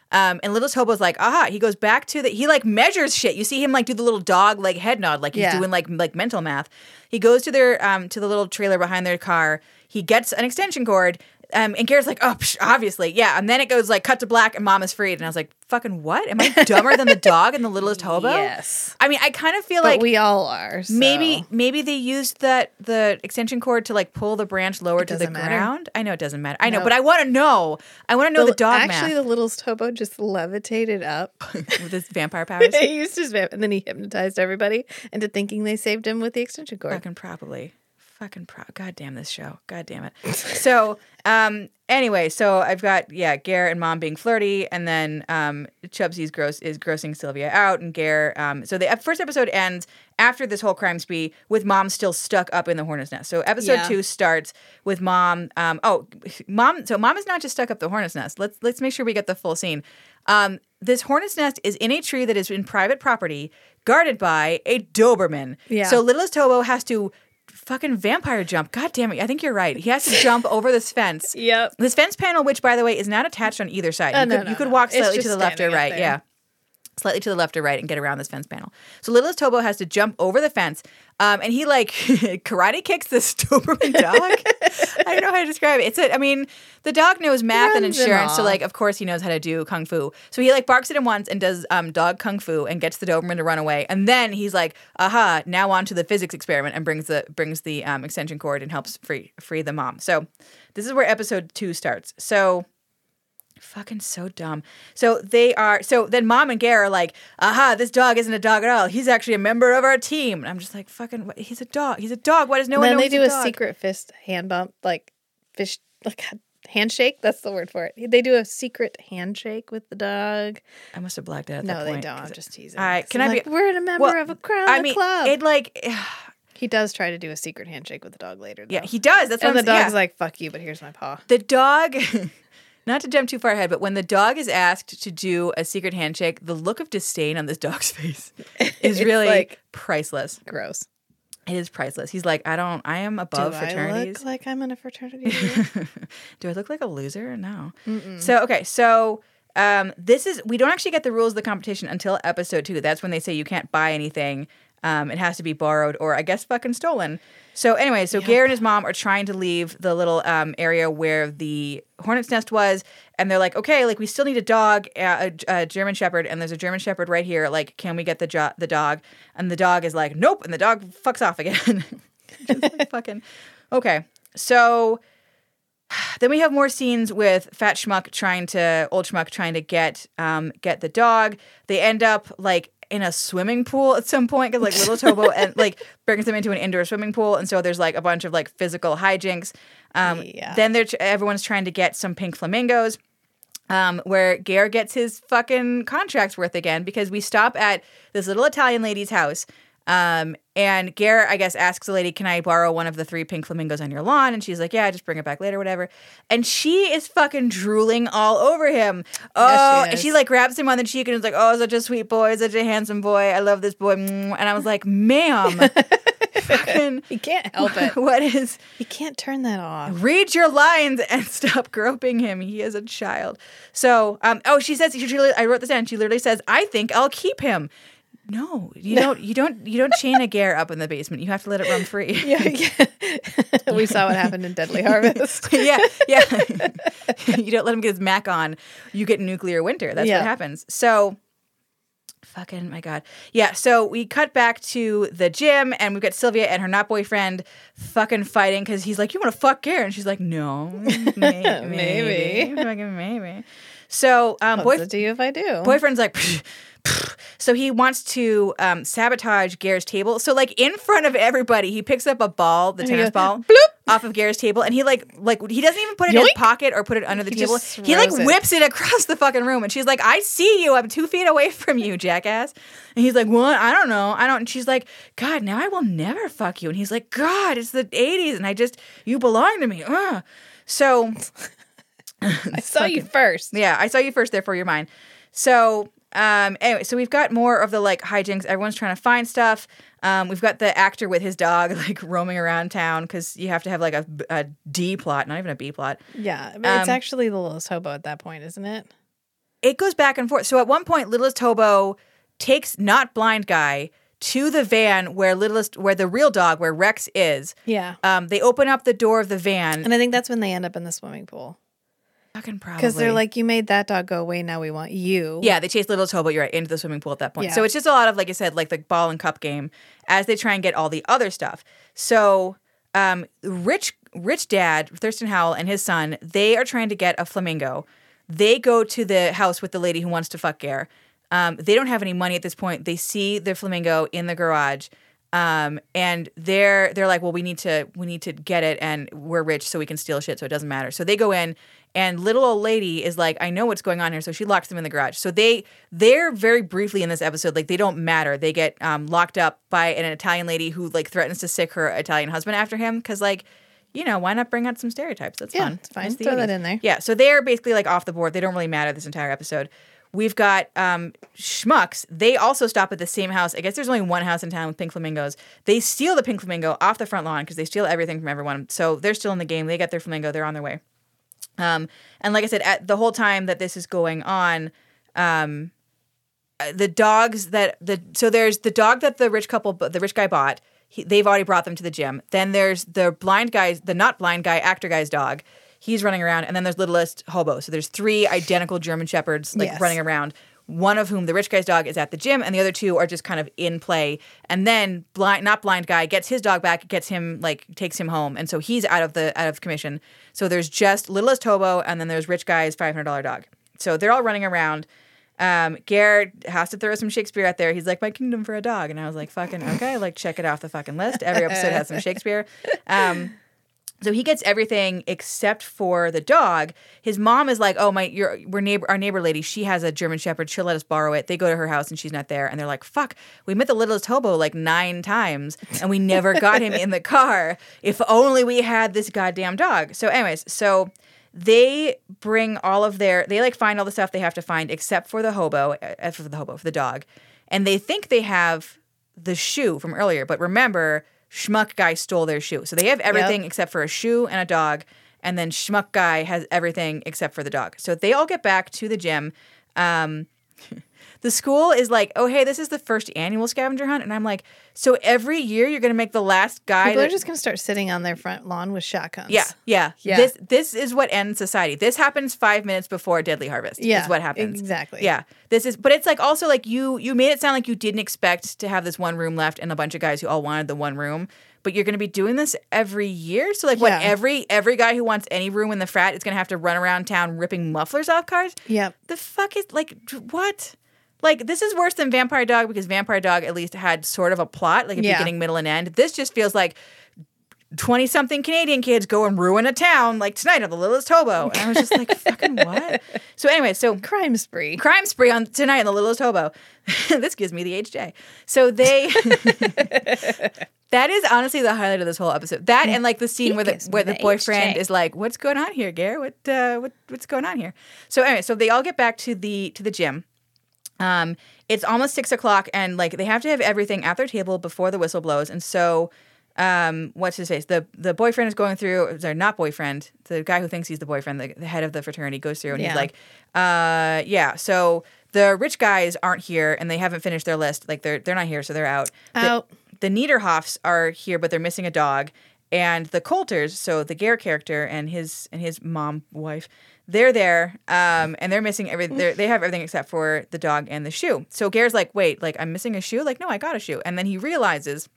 Um, and littlest hobo's like, aha. He goes back to the. He like measures shit. You see him like do the little dog like head nod, like he's Yeah. doing like like mental math. He goes to their um to the little trailer behind their car. He gets an extension cord. Um, and Geraint's like, oh, psh, obviously, yeah. And then it goes like cut to black, and mom is freed. And I was like, fucking what? Am I dumber than the [laughs] dog and the littlest hobo? Yes. I mean, I kind of feel But like we all are. so- maybe maybe they used that the extension cord to like pull the branch lower to the matter. ground. I know it doesn't matter. I know, but I want to know. I want to know the, dog Actually, math the littlest hobo just levitated up. [laughs] with his vampire powers. [laughs] he used his vamp, and then he hypnotized everybody into thinking they saved him with the extension cord. Fucking probably. Fucking pro. God damn this show. God damn it. so, um, anyway, so I've got yeah, Ger and mom being flirty, and then um, Chubsy's gross is grossing Sylvia out, and Ger. Um, so the first episode ends after this whole crime spree with mom still stuck up in the hornet's nest. So episode Yeah. two starts with mom. Um, oh, mom. So mom is not just stuck up the hornet's nest. Let's let's make sure we get the full scene. Um, this hornet's nest is in a tree that is in private property, guarded by a Doberman. Yeah. So littlest hobo has to fucking vampire jump. God damn it. I think you're right. He has to jump [laughs] over this fence. Yep. This fence panel, which by the way is not attached on either side. Oh, you no, could, no, you could walk slightly to the left or right. Yeah. Slightly to the left or right and get around this fence panel. So littlest hobo has to jump over the fence. Um, and he like [laughs] karate kicks this [laughs] Doberman dog. I don't know how to describe it. It's a, I mean, the dog knows math and insurance, so like, of course, he knows how to do kung fu. So he like barks at him once and does um, dog kung fu and gets the Doberman to run away. And then he's like, "Aha! Now on to the physics experiment," and brings the brings the um, extension cord and helps free free the mom. So this is where episode two starts. So fucking so dumb. So they are. So then mom and Ger are like, "Aha! This dog isn't a dog at all. He's actually a member of our team." And I'm just like, "Fucking, what? he's a dog. He's a dog. Why does no and one then they do a, a, dog?" secret fist hand bump, like fish, [laughs] like handshake. That's the word for it. They do a secret handshake with the dog. I must have blacked out. At No, they don't. I'm just teasing. All right, can I like, be- We're a member Well, of a crowd. I mean, club. it like. [sighs] he does try to do a secret handshake with the dog later. Though. Yeah, he does. That's what and I'm the dog's yeah. like, "Fuck you," but here's my paw. the dog. [laughs] Not to jump too far ahead, but when the dog is asked to do a secret handshake, the look of disdain on this dog's [laughs] face [laughs] is really like- priceless. Gross. It is priceless. He's like, I don't. I am above do fraternities. I look like I'm in a fraternity? [laughs] Do I look like a loser? No. So okay, so um, this is we don't actually get the rules of the competition until episode two. That's when they say you can't buy anything. Um, it has to be borrowed or I guess fucking stolen. So anyway, so Ger and his mom are trying to leave the little um, area where the hornet's nest was, and they're like, okay, like we still need a dog, a, a German Shepherd, and there's a German Shepherd right here. Like, can we get the jo- the dog? And the dog is like, nope, and the dog fucks off again. [laughs] Just like [laughs] fucking okay. So [sighs] then we have more scenes with Fat Schmuck trying to old Schmuck trying to get um get the dog. They end up like in a swimming pool at some point because like little [laughs] Tobo and like brings them into an indoor swimming pool, and so there's like a bunch of like physical hijinks. Um, Yeah. Then they're everyone's trying to get some pink flamingos. Um, where Ger gets his fucking contracts worth again because we stop at this little Italian lady's house. Um, and Geraint, I guess, asks the lady, "Can I borrow one of the three pink flamingos on your lawn?" And she's like, "Yeah, just bring it back later, whatever." And she is fucking drooling all over him. Oh, she and she like grabs him on the cheek and is like, "Oh, such a sweet boy, such a handsome boy. I love this boy." And I was like, "Ma'am, [laughs] fucking, He can't help it. [laughs] what is?" He can't turn that off. read your lines and [laughs] stop groping him. He is a child. So, um, oh, she says. She I wrote this down. She literally says, "I think I'll keep him." No, you don't. You don't. You don't chain a Ger up in the basement. You have to let it run free. [laughs] Yeah, yeah. [laughs] we saw what happened in Deadly Harvest. [laughs] yeah, yeah. you don't let him get his mac on. You get nuclear winter. That's Yeah. what happens. So, fucking my god. Yeah. So we cut back to the gym, and we've got Sylvia and her not boyfriend fucking fighting because he's like, "You want to fuck Ger?" And she's like, "No, may- maybe, Maybe. fucking maybe." So, um, boy- you if I do? boyfriend's like. [sighs] So he wants to um, sabotage Ger's table. So like in front of everybody, he picks up a ball, the he tennis goes, ball, off of Ger's table, and he like like he doesn't even put it in his pocket or put it under the He table. He like it. whips it across the fucking room, and she's like, "I see you. I'm two feet away from you, jackass." And he's like, "What? I don't know. I don't." And she's like, "God, now I will never fuck you." And he's like, "God, it's the '80s, and I just you belong to me." Ugh. So [laughs] I saw you first. yeah, I saw you first, therefore you're mine. So, um, anyway, so we've got more of the like hijinks. Everyone's trying to find stuff. Um, we've got the actor with his dog [laughs] like roaming around town because you have to have like a, a D plot, not even a B plot. Yeah, but it's Um, actually the littlest hobo at that point, isn't it? It goes back and forth. So at one point, Littlest Hobo takes not blind guy to the van where littlest where the real dog where Rex is. Yeah. Um, they open up the door of the van. And I think that's when they end up in the swimming pool. Fucking probably Because they're like, you made that dog go away, now we want you. Yeah, they chase Littlest Hobo, you're right, into the swimming pool at that point. Yeah. So it's just a lot of, like I said, like the ball and cup game as they try and get all the other stuff. So um, Rich Rich Dad, Thurston Howell, and his son, they are trying to get a flamingo. They go to the house with the lady who wants to fuck Ger. Um, they don't have any money at this point. They see the flamingo in the garage. Um, and they're they're like, well, we need to we need to get it, and we're rich, so we can steal shit, so it doesn't matter. So they go in, and little old lady is like, I know what's going on here, so she locks them in the garage. So they they're very briefly in this episode, like they don't matter. They get um, locked up by an Italian lady who like threatens to sick her Italian husband after him, because like, you know, why not bring out some stereotypes? That's Yeah, fun. it's fine. It's Throw that in there. Yeah, so they're basically like off the board. They don't really matter this entire episode. We've got um, schmucks. They also stop at the same house. I guess there's only one house in town with pink flamingos. They steal the pink flamingo off the front lawn because they steal everything from everyone. So they're still in the game. They get their flamingo. They're on their way. Um, and like I said, at the whole time that this is going on, um, uh, the dogs that the so there's the dog that the rich couple, the rich guy bought. He, they've already brought them to the gym. Then there's the blind guy's, the not blind guy, actor guy's dog. He's running around, and then there's littlest hobo. So there's three identical German shepherds like Yes. running around. One of whom the rich guy's dog is at the gym, and the other two are just kind of in play. And then blind, not blind guy, gets his dog back, gets him like takes him home, and so he's out of the out of commission. So there's just littlest hobo, and then there's rich guy's five hundred dollar dog. So they're all running around. Um, Geraint has to throw some Shakespeare out there. He's like, "My kingdom for a dog," and I was like, "Fucking okay, like check it off the fucking list." Every episode has some [laughs] Shakespeare. Um, so he gets everything except for the dog. His mom is like, "Oh my, your we're neighbor, our neighbor lady. She has a German Shepherd. She'll let us borrow it." They go to her house and she's not there, and they're like, "Fuck, we met the littlest hobo like nine times, and we never got him in the [laughs] car. If only we had this goddamn dog." So, anyways, so they bring all of their they like find all the stuff they have to find except for the hobo uh, for the hobo for the dog and they think they have the shoe from earlier but remember schmuck guy stole their shoe. So they have everything except for a shoe and a dog and then schmuck guy has everything except for the dog. So they all get back to the gym um, the school is like oh hey this is the first annual scavenger hunt and i'm like so every year you're going to make the last guy People that- are just going to start sitting on their front lawn with shotguns. yeah, yeah, Yeah. This this is what ends society. This happens five minutes before Deadly Harvest. Yeah, is what happens exactly. Yeah, this is. But it's like also like you you made it sound like you didn't expect to have this one room left and a bunch of guys who all wanted the one room. But you're going to be doing this every year. So like, what every every guy who wants any room in the frat is going to have to run around town ripping mufflers off cars. Yeah, The fuck is like what? Like this is worse than Vampire Dog because Vampire Dog at least had sort of a plot, like a Yeah. beginning, middle, and end. This just feels like 20 something Canadian kids go and ruin a town like tonight at the Littlest Hobo. And I was just like, [laughs] fucking what? So, anyway, so Crime spree. crime spree on tonight in the Littlest Hobo. [laughs] this gives me the HJ. So they [laughs] That is honestly the highlight of this whole episode. That and like the scene He where the where the, the boyfriend HJ. is like, "What's going on here, Ger? What uh what what's going on here?" So anyway, so they all get back to the to the gym. Um, it's almost six o'clock, and like they have to have everything at their table before the whistle blows. And so, um, what's his face? The the boyfriend is going through. Sorry, not boyfriend. The guy who thinks he's the boyfriend, the, the head of the fraternity, goes through, and Yeah. he's like, uh, yeah. So the rich guys aren't here, and they haven't finished their list. Like they're they're not here, so they're out. The- Out. the Niederhoffs are here, but they're missing a dog. And the Coulters, so the Ger character and his and his mom wife, they're there, um, and they're missing every. They have everything except for the dog and the shoe. So Ger's like, "Wait, like I'm missing a shoe? Like, no, I got a shoe." And then he realizes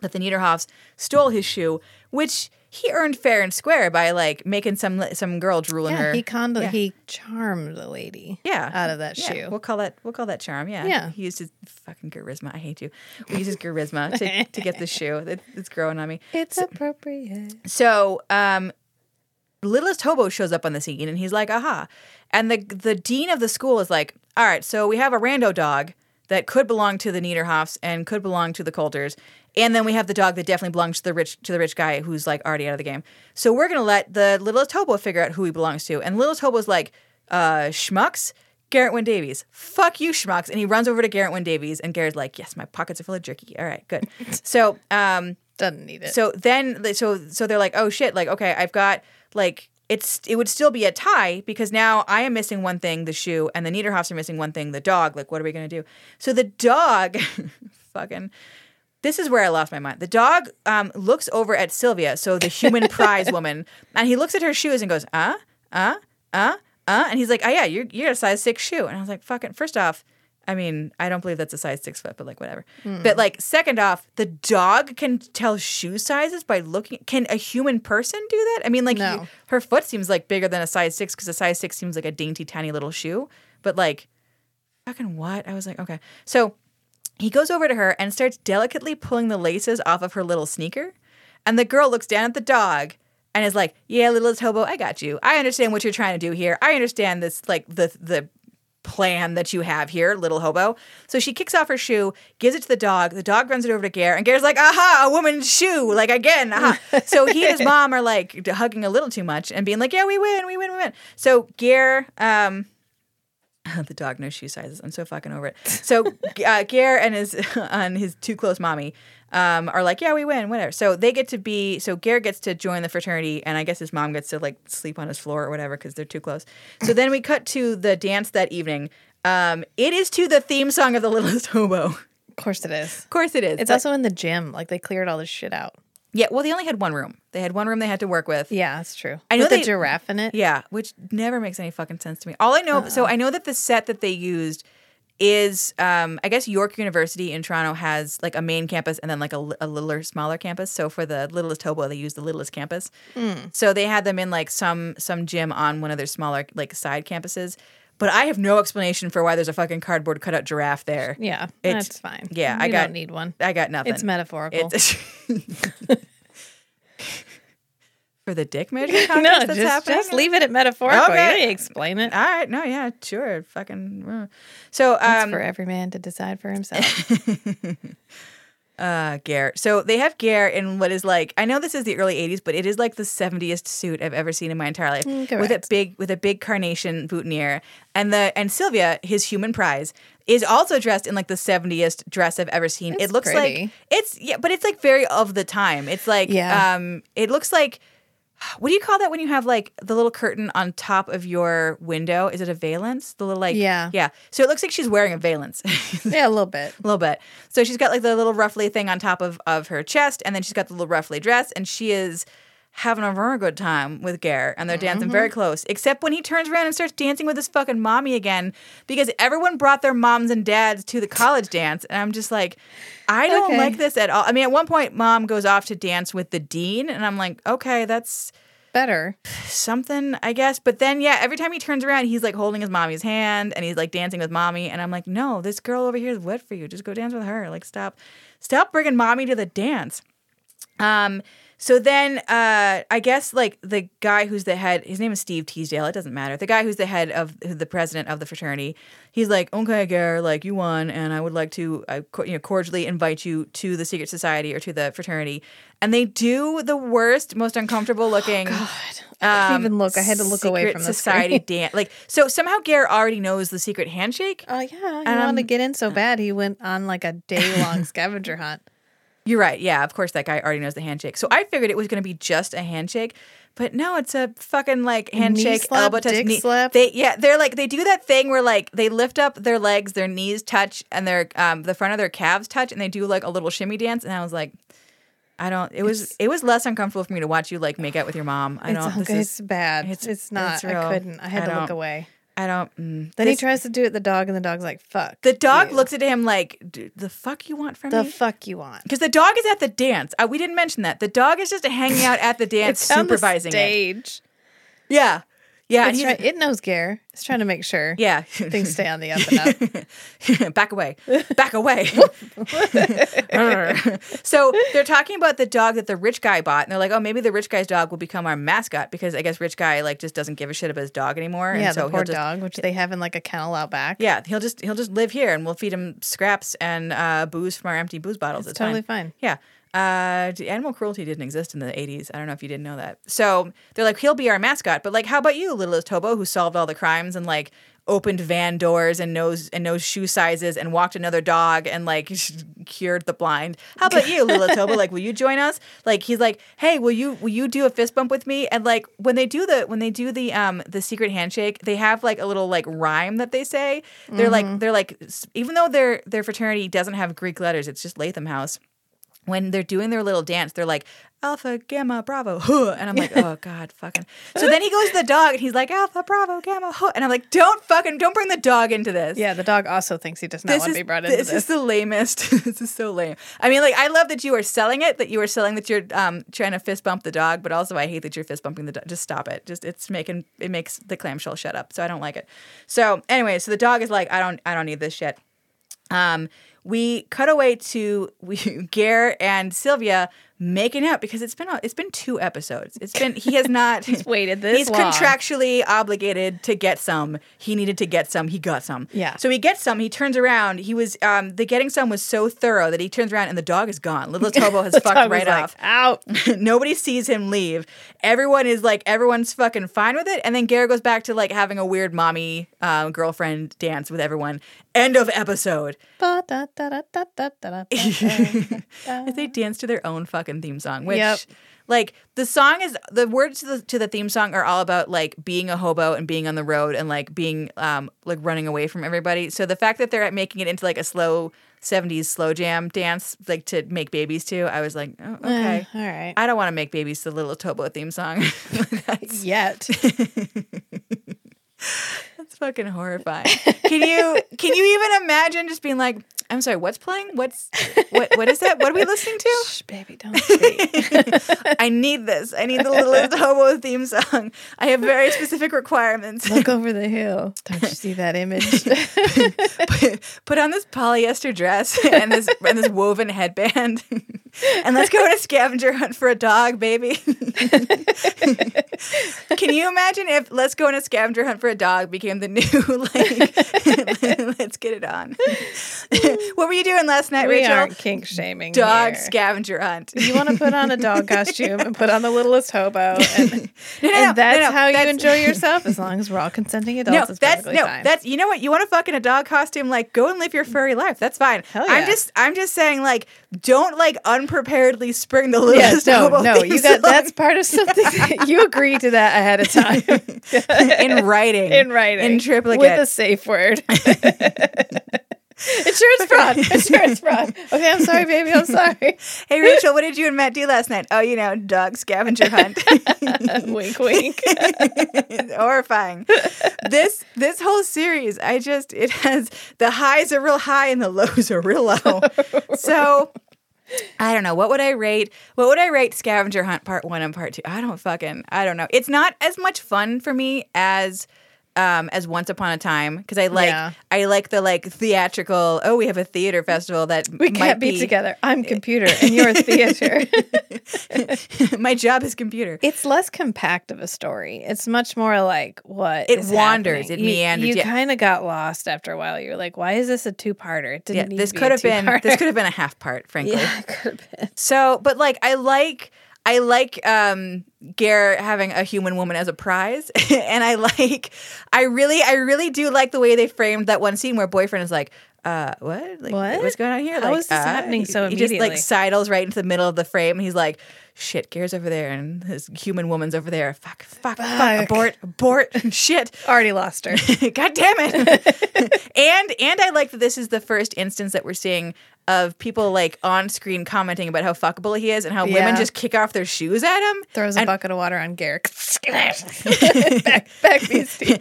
that the Niederhoffs stole his shoe, which he earned fair and square by like making some some girl drool in Yeah, her. he conned, Yeah. he charmed the lady. Yeah. out of that Yeah, shoe. We'll call that we'll call that charm. Yeah. Yeah. He used his fucking charisma. I hate you. We use his charisma to, to get the [laughs] shoe. It, it's growing on me. It's appropriate. So, um, littlest hobo shows up on the scene and he's like, "Aha!" And the the dean of the school is like, "All right, so we have a rando dog that could belong to the Niederhoffs and could belong to the Coulters, and then we have the dog that definitely belongs to the rich to the rich guy who's like already out of the game. So we're gonna let the littlest hobo figure out who he belongs to." And littlest hobo's like, "Uh, schmucks." Geraint Wyn Davies. Fuck you, schmucks. And he runs over to Geraint Wyn Davies, and Geraint's like, Yes, my pockets are full of jerky. All right, good. [laughs] so, um, Doesn't need it. so then, so so they're like, oh shit, like okay, I've got like it's it would still be a tie because now I am missing one thing, the shoe, and the Niederhoffs are missing one thing, the dog. Like, what are we gonna do? So the dog, [laughs] fucking. This is where I lost my mind. The dog um, looks over at Sylvia, so the human [laughs] prize woman, and he looks at her shoes and goes, uh, uh, uh, uh, and he's like, oh yeah, you're you're a size six shoe, and I was like, fucking. First off, I mean, I don't believe that's a size six foot, but like whatever. But like, second off, the dog can tell shoe sizes by looking. Can a human person do that? I mean, like, No. you- her foot seems like bigger than a size six because a size six seems like a dainty, tiny little shoe. But like, fucking what? I was like, okay. So he goes over to her and starts delicately pulling the laces off of her little sneaker. And the girl looks down at the dog and is like, "Yeah, littlest hobo, I got you. I understand what you're trying to do here. I understand this, like the the plan that you have here, little hobo." So she kicks off her shoe, gives it to the dog. The dog runs it over to Ger, and Ger's like, "Aha, a woman's shoe!" Like again, aha. [laughs] so he and his mom are like hugging a little too much and being like, "Yeah, we win, we win, we win." So Ger, um, [laughs] the dog knows shoe sizes. I'm so fucking over it. So [laughs] uh, Ger and his [laughs] and his too close mommy um, are like, yeah, we win, whatever. So they get to be. So Ger gets to join the fraternity, and I guess his mom gets to like sleep on his floor or whatever because they're too close. So then we cut to the dance that evening. Um, it is to the theme song of the Littlest Hobo. Of course it is. Of course it is. It's But- also in the gym. Like they cleared all this shit out. Yeah. Well, they only had one room. They had one room they had to work with. Yeah, that's true. I know With they- the giraffe in it. Yeah, which never makes any fucking sense to me. All I know, so I know that the set that they used is, um, I guess York University in Toronto has like a main campus and then like a, a littler, smaller campus. So for the littlest hobo, they used the littlest campus. So they had them in like some some gym on one of their smaller like side campuses. But I have no explanation for why there's a fucking cardboard cutout giraffe there. Yeah, It's- that's fine. yeah, you I got- don't need one. I got nothing. It's metaphorical. It's [laughs] for the dick measure [laughs] no, that's just, happening. just leave it at metaphorical. Okay. You don't need to explain it. All right, no, yeah, sure, fucking. uh. So, It's um, for every man to decide for himself. [laughs] uh, Ger. So they have Ger in what is like I know this is the early '80s, but it is like the 70th suit I've ever seen in my entire life, Mm, with a big with a big carnation boutonniere, and the and Sylvia, his human prize, is also dressed in like the 70th dress I've ever seen. It looks pretty. like it's yeah, but it's like very of the time. It's like Yeah. um, it looks like. What do you call that when you have like the little curtain on top of your window? Is it a valance? The little like Yeah. yeah. So it looks like she's wearing a valance. [laughs] yeah, a little bit. a little bit. So she's got like the little ruffly thing on top of, of her chest, and then she's got the little ruffly dress, and she is having a very good time with Ger, and they're dancing very close. Except when he turns around and starts dancing with his fucking mommy again, because everyone brought their moms and dads to the college dance, and I'm just like, I don't Okay. like this at all. I mean, at one point, mom goes off to dance with the dean, and I'm like, okay, that's Better. something, I guess. But then, yeah, every time he turns around, he's like holding his mommy's hand and he's like dancing with mommy. And I'm like, no, this girl over here is wet for you. Just go dance with her. Like, stop, stop bringing mommy to the dance. Um, So then, uh, I guess like the guy who's the head, his name is Steve Teasdale. It doesn't matter. The guy who's the head of the president of the fraternity, he's like, okay, Ger, like you won, and I would like to, uh, co- you know, cordially invite you to the secret society or to the fraternity. And they do the worst, most uncomfortable looking. I couldn't even look. I had to look away Um, from the society [laughs] dance. Like so, somehow Ger already knows the secret handshake. Oh yeah, he Um, wanted to get in so bad he went on like a day long scavenger hunt. You're right. Yeah, of course that guy already knows the handshake. So I figured it was going to be just a handshake, but no, it's a fucking like handshake, slap, elbow touch, knee. slap? They yeah, they're like they do that thing where like they lift up their legs, their knees touch, and their um the front of their calves touch, and they do like a little shimmy dance. And I was like, I don't. It was it was less uncomfortable for me to watch you like make out with your mom. I It's, don't. This okay, is it's bad. it's- It's, not. it's. I couldn't. I had I to look away. I don't. Mm. Then he tries to do it the dog, and the dog's like, "Fuck." The dog you. looks at him like, "The fuck you want from the me?" The fuck you want. Because the dog is at the dance. Uh, we didn't mention that. The dog is just hanging out at the [laughs] dance, It's on the supervising it. stage. Yeah. Yeah. It's try- it knows Ger. It's trying to make sure yeah. things stay on the up and up. [laughs] Back away. Back away. [laughs] so they're talking about the dog that the rich guy bought, and they're like, oh, maybe the rich guy's dog will become our mascot because I guess rich guy like just doesn't give a shit about his dog anymore. yeah, and so the poor he'll just dog, which they have in like a kennel out back. Yeah, he'll just he'll just live here, and we'll feed him scraps and uh, booze from our empty booze bottles. It's It's, totally fine. Yeah. Uh, animal cruelty didn't exist in the 80s. I don't know if you didn't know that. So they're like, he'll be our mascot. But like, how about you, littlest hobo, who solved all the crimes and like opened van doors and knows and knows shoe sizes and walked another dog and like [laughs] cured the blind. How about you, littlest hobo? Like, will you join us? Like, he's like, hey, will you will you do a fist bump with me? And like when they do the when they do the um the secret handshake, they have like a little like rhyme that they say. They're like they're like even though their their fraternity doesn't have Greek letters, it's just Latham House when they're doing their little dance, they're like Alpha, Gamma, Bravo, huh. and I'm like, [laughs] oh god, fucking. So then he goes to the dog and he's like Alpha, Bravo, Gamma, huh. and I'm like, don't fucking, don't bring the dog into this. Yeah, the dog also thinks he does not This want is, to be brought into this this. is the lamest. [laughs] this is so lame. I mean, like, I love that you are selling it, that you are selling that you're um, trying to fist bump the dog, but also I hate that you're fist bumping the dog. Just stop it. Just it's making it makes the clamshell shut up. So I don't like it. So anyway, so the dog is like, I don't, I don't need this shit. Um, we cut away to we [laughs] Ger and Sylvia making out because it's been a, it's been two episodes. It's been he has not [laughs] he's waited this He's long. contractually obligated to get some. He needed to get some. He got some. Yeah. So he gets some. He turns around. He was um the getting some was so thorough that he turns around and the dog is gone. Little [laughs] Tobo has fucked right like, off. Out. Nobody sees him leave. Everyone is like, everyone's fucking fine with it. And then Ger goes back to like having a weird mommy um, girlfriend dance with everyone. End of episode. If they dance to their own fucking theme song, which, yep. like, the song is the words to the, to the theme song are all about like being a hobo and being on the road and like being um like running away from everybody. So the fact that they're making it into like a slow 70s slow jam dance like to make babies to i was like oh, okay uh, all right i don't want to make babies to the littlest hobo theme song yet fucking horrifying. [laughs] Can you can you even imagine just being like, I'm sorry, what's playing? What's what what is that? What are we listening to? Shh, baby, don't speak. [laughs] I need this. I need the little hobo theme song. I have very specific requirements. Look over the hill. Don't you see that image? [laughs] put, put on this polyester dress and this and this woven headband, and let's go on a scavenger hunt for a dog, baby. [laughs] Can you imagine if "Let's go on a scavenger hunt for a dog" became the new [laughs] like? [laughs] let's get it on. what were you doing last night, we Rachel? aren't kink shaming. Dog here. scavenger hunt. You want to put on a dog costume and put on the littlest hobo, and, No, no, and no, that's how you enjoy yourself. As long as we're all consenting adults, No, that's no, fine. that's you know what you want to fuck in a dog costume. Like, go and live your furry life. That's fine. Hell I'm just, I'm just saying, like, don't like unpreparedly spring the Yes, littlest no, no, you got song that's part of something. that- you [laughs] agree to that ahead of time in writing, in writing, in triplicate. with a safe word. [laughs] Insurance fraud. Insurance fraud. Okay, I'm sorry, baby. I'm sorry. hey, Rachel, what did you and Matt do last night? Oh, you know, dog scavenger hunt. [laughs] wink, wink. [laughs] Horrifying. This this whole series, I just it has the highs are real high and the lows are real low. [laughs] so I don't know. What would I rate? What would I rate Scavenger Hunt Part One and Part Two? I don't fucking I don't know. It's not as much fun for me as um, as Once Upon a Time because I like Yeah. I like the like theatrical. Oh, we have a theater festival that We might can't be, together. I'm [laughs] computer and you're theater. [laughs] My job is computer. it's less compact of a story. It's much more like what It wanders, happening. it meanders, You, yeah. kind of got lost after a while. You're like, why is this a two parter? It didn't Yeah, need this to be could have been this could have been a half part, [laughs] frankly. Yeah, could have been. So, but like I like I like um Ger having a human woman as a prize [laughs] and I like I really I really do like the way they framed that one scene where boyfriend is like uh what? Like What? what's going on here? How like is this uh, happening so he, he just like sidles right into the middle of the frame and he's like shit, Ger's over there and his human woman's over there. Fuck, fuck, fuck, Fuck. abort, abort, [laughs] shit. Already lost her. [laughs] God damn it. and and I like that this is the first instance that we're seeing of people like on screen commenting about how fuckable he is and how Yeah. women just kick off their shoes at him. Throws a And- bucket of water on Garrick. [laughs] back, back beastie.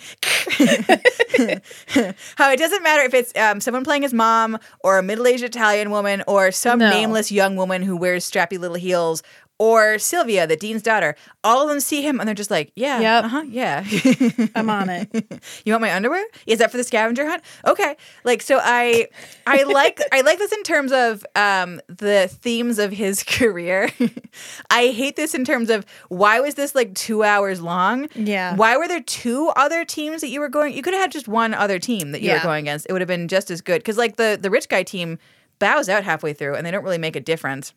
How it doesn't matter if it's um, someone playing his mom or a middle-aged Italian woman or some No. nameless young woman who wears strappy little heels or Sylvia, the dean's daughter. All of them see him and they're just like, yeah, Yep. uh-huh, yeah. [laughs] I'm on it. [laughs] you want my underwear? Is that for the scavenger hunt? Okay. Like so I I like [laughs] I like this in terms of um the themes of his career. I hate this in terms of why was this like 2 hours long? Yeah. Why were there two other teams that you were going you could have had just one other team that you were going against. It would have been just as good cuz like the the rich guy team bows out halfway through and they don't really make a difference.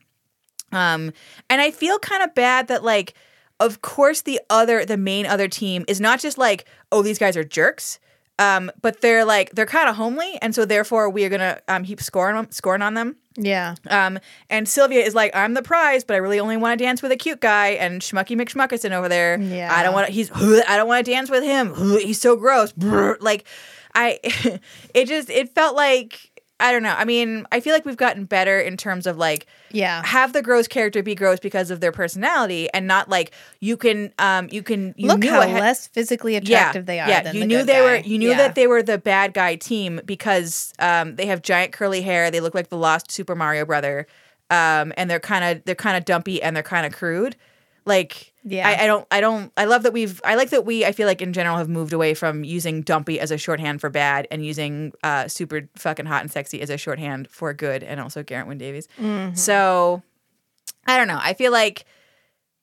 Um, and I feel kind of bad that like, of course, the other, the main other team is not just like, oh, these guys are jerks. Um, but they're like they're kind of homely, and so therefore we are gonna um keep scoring on- scoring on them. Yeah. Um, and Sylvia is like, I'm the prize, but I really only want to dance with a cute guy. And Schmucky McSmuckerson over there, Yeah. I don't want to. He's [laughs] I don't want to dance with him. [laughs] He's so gross. Like, I, [laughs] it just it felt like I don't know. I mean, I feel like we've gotten better in terms of like Yeah. have the gross character be gross because of their personality and not like you can um you can you Look how ahead- less physically attractive they are. yeah, than you the knew they guy. were you knew Yeah. that they were the bad guy team because um they have giant curly hair, they look like the lost Super Mario brother. Um and they're kind of they're kind of dumpy and they're kind of crude. Like Yeah. I, I don't I don't I love that we've I like that we I feel like in general have moved away from using dumpy as a shorthand for bad and using uh super fucking hot and sexy as a shorthand for good and also Geraint Wyn Davies. Mm-hmm. So I don't know. I feel like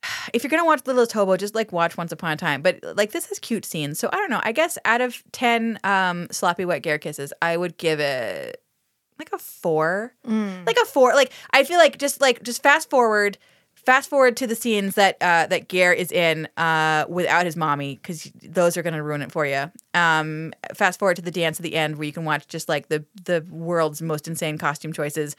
[sighs] if you're gonna watch Littlest Hobo, just like watch Once Upon a Time. But like this has cute scenes, so I don't know. I guess out of ten um, sloppy wet Ger kisses, I would give it like a four, Mm. like a four. Like I feel like just like just fast forward, fast forward to the scenes that uh, that Ger is in uh, without his mommy because those are gonna ruin it for you. Um, fast forward to the dance at the end where you can watch just like the the world's most insane costume choices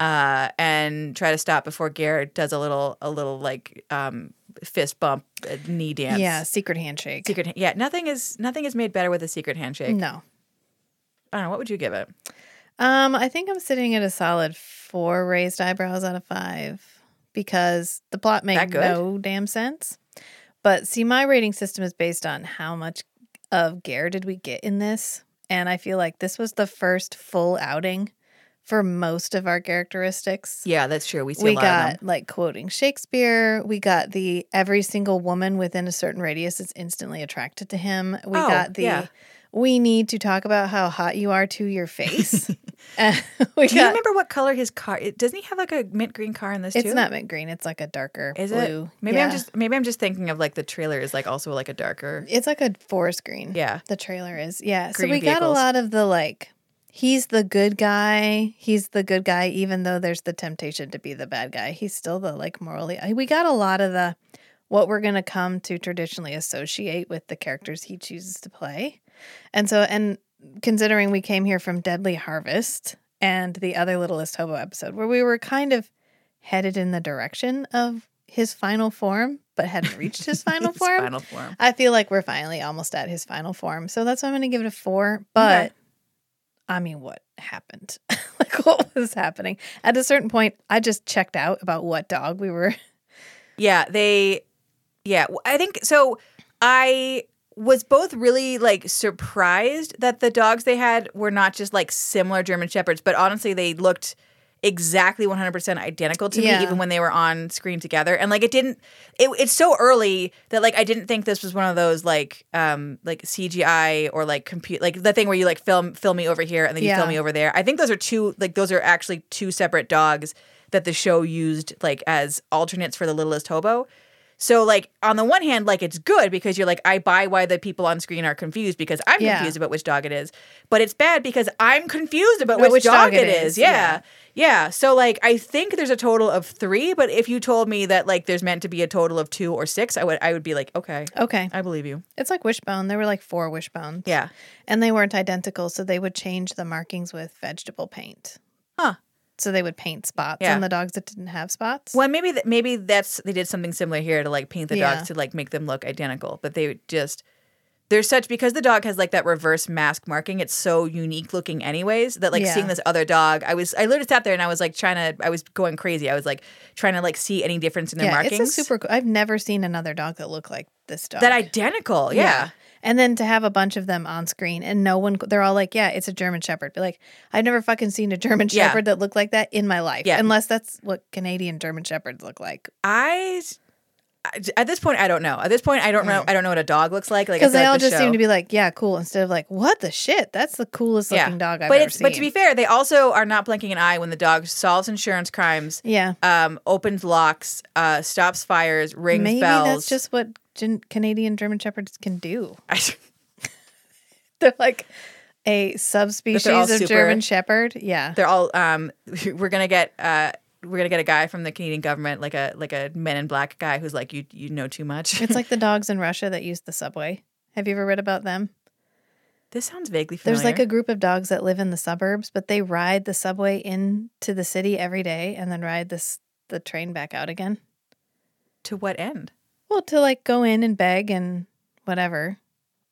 uh, and try to stop before Geraint does a little, a little like um, fist bump, uh, knee dance. Yeah, secret handshake. secret. Yeah, nothing is nothing is made better with a secret handshake. No. I don't know. What would you give it? Um, I think I'm sitting at a solid four raised eyebrows out of five because the plot made no damn sense. But see, my rating system is based on how much of Ger did we get in this, and I feel like this was the first full outing for most of our characteristics. Yeah, that's true. We see we a lot got like quoting Shakespeare. We got the every single woman within a certain radius is instantly attracted to him. We Oh, got the yeah. we need to talk about how hot you are to your face. [laughs] Uh, [laughs] we Do you remember what color his car? It, doesn't he have like a mint green car in this too? It's too? not mint green. It's like a darker Is blue. it? Maybe I'm just maybe I'm just thinking of like the trailer is like also like a darker. It's like a forest green. Yeah. The trailer is. Yeah. so Green we got a lot of the like he's the good guy. He's the good guy even though there's the temptation to be the bad guy. He's still the like morally. We got a lot of the what we're going to come to traditionally associate with the characters he chooses to play. And so and considering we came here from Deadly Harvest and the other Littlest Hobo episode where we were kind of headed in the direction of his final form but hadn't reached his [laughs] final His form. Final form. I feel like we're finally almost at his final form. So that's why I'm going to give it a four. But Okay. I mean, what happened? [laughs] like, what was happening? At a certain point, I just checked out about what dog we were. Yeah, they yeah, I think so I was both really like surprised that the dogs they had were not just like similar German shepherds, but honestly they looked exactly 100% identical to Yeah. me even when they were on screen together and like it didn't it, it's so early that like i didn't think this was one of those like um like cgi or like compute like the thing where you like film film me over here and then you Yeah. film me over there i think those are two like those are actually two separate dogs that the show used like as alternates for the littlest hobo so like on the one hand, like it's good because you're like I buy why the people on screen are confused because I'm Yeah. confused about which dog it is. But it's bad because I'm confused about About which, which dog, dog it is. is, Yeah. yeah. So like I think there's a total of three, but if you told me that like there's meant to be a total of two or six, I would I would be like, okay, Okay. I believe you. It's like wishbone. There were like four wishbones. Yeah. And they weren't identical, so they would change the markings with vegetable paint. Huh. So they would paint spots Yeah. on the dogs that didn't have spots. Well, maybe that maybe that's they did something similar here to like paint the Yeah. dogs to like make them look identical, but they just there's such because the dog has like that reverse mask marking. It's so unique looking, anyways. That like Yeah. seeing this other dog, I was I literally sat there and I was like trying to I was going crazy. I was like trying to like see any difference in their yeah, markings. it's a super cool. I've never seen another dog that looked like this dog. that identical, yeah. And then to have a bunch of them on screen and no one, they're all like, yeah, it's a German Shepherd. Be like, I've never fucking seen a German Yeah. Shepherd that looked like that in my life. Yeah. Unless that's what Canadian German Shepherds look like. I at this point I don't know. At this point I don't know. I don't know what a dog looks like. Like Because they like all the just seem to be like, yeah, cool. Instead of like, what the shit? That's the coolest looking dog I've but ever seen. But to be fair, they also are not blinking an eye when the dog solves insurance crimes. yeah. um, opens locks, uh, stops fires, rings Maybe bells. that's just what Gen- Canadian German Shepherds can do. [laughs] They're like a subspecies of super- German Shepherd. Yeah. they're all. Um, [laughs] we're gonna get. Uh, we're gonna get a guy from the Canadian government, like a like a Men in Black guy, who's like, you you know too much. It's like the [laughs] dogs in Russia that use the subway. Have you ever read about them? this sounds vaguely familiar. There's like a group of dogs that live in the suburbs, but they ride the subway into the city every day and then ride this the train back out again. to what end? Well, to like go in and beg and whatever,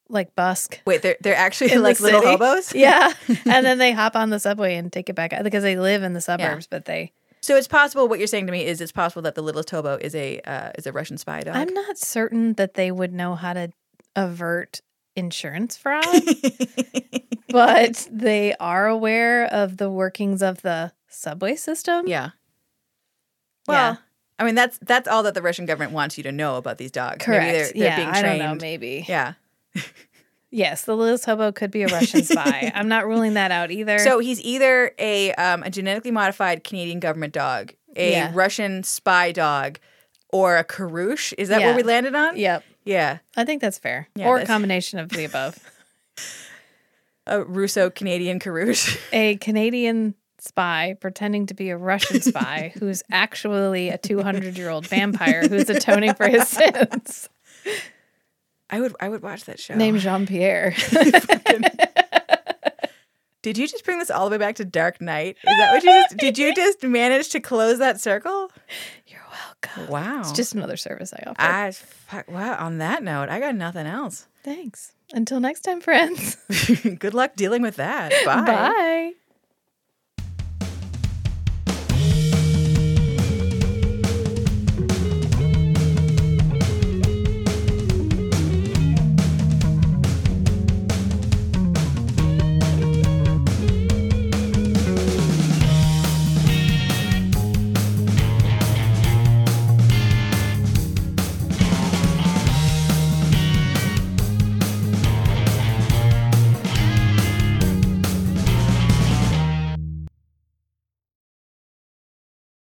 like busk. Wait, they're they're actually like little city? hobos. [laughs] Yeah, [laughs] and then they hop on the subway and take it back out because they live in the suburbs, but they. So it's possible. What you're saying to me is it's possible that the littlest hobo is a uh, is a Russian spy dog. I'm not certain that they would know how to avert insurance fraud, [laughs] but they are aware of the workings of the subway system. yeah. Well, Yeah. I mean that's that's all that the Russian government wants you to know about these dogs. Correct. Maybe they're, they're yeah, being I trained. don't know. Maybe. Yeah. Yes, the littlest hobo could be a Russian [laughs] spy. I'm not ruling that out either. So he's either a um, a genetically modified Canadian government dog, a Yeah. Russian spy dog, or a Karush. Is that where Yeah. we landed on? yep, Yeah. I think that's fair, Yeah, or a combination of the above. [laughs] A Russo Canadian Karush. a Canadian spy pretending to be a Russian spy [laughs] who's actually a 200 year old vampire who's atoning for his [laughs] sins, I would I would watch that show. named Jean Pierre. [laughs] Did you just bring this all the way back to Dark Knight? Is that what you just did you just manage to close that circle? You're welcome. Wow. It's just another service I offer. I fuck, wow, on that note, I got nothing else. Thanks. Until next time, friends. Good luck dealing with that. Bye. Bye.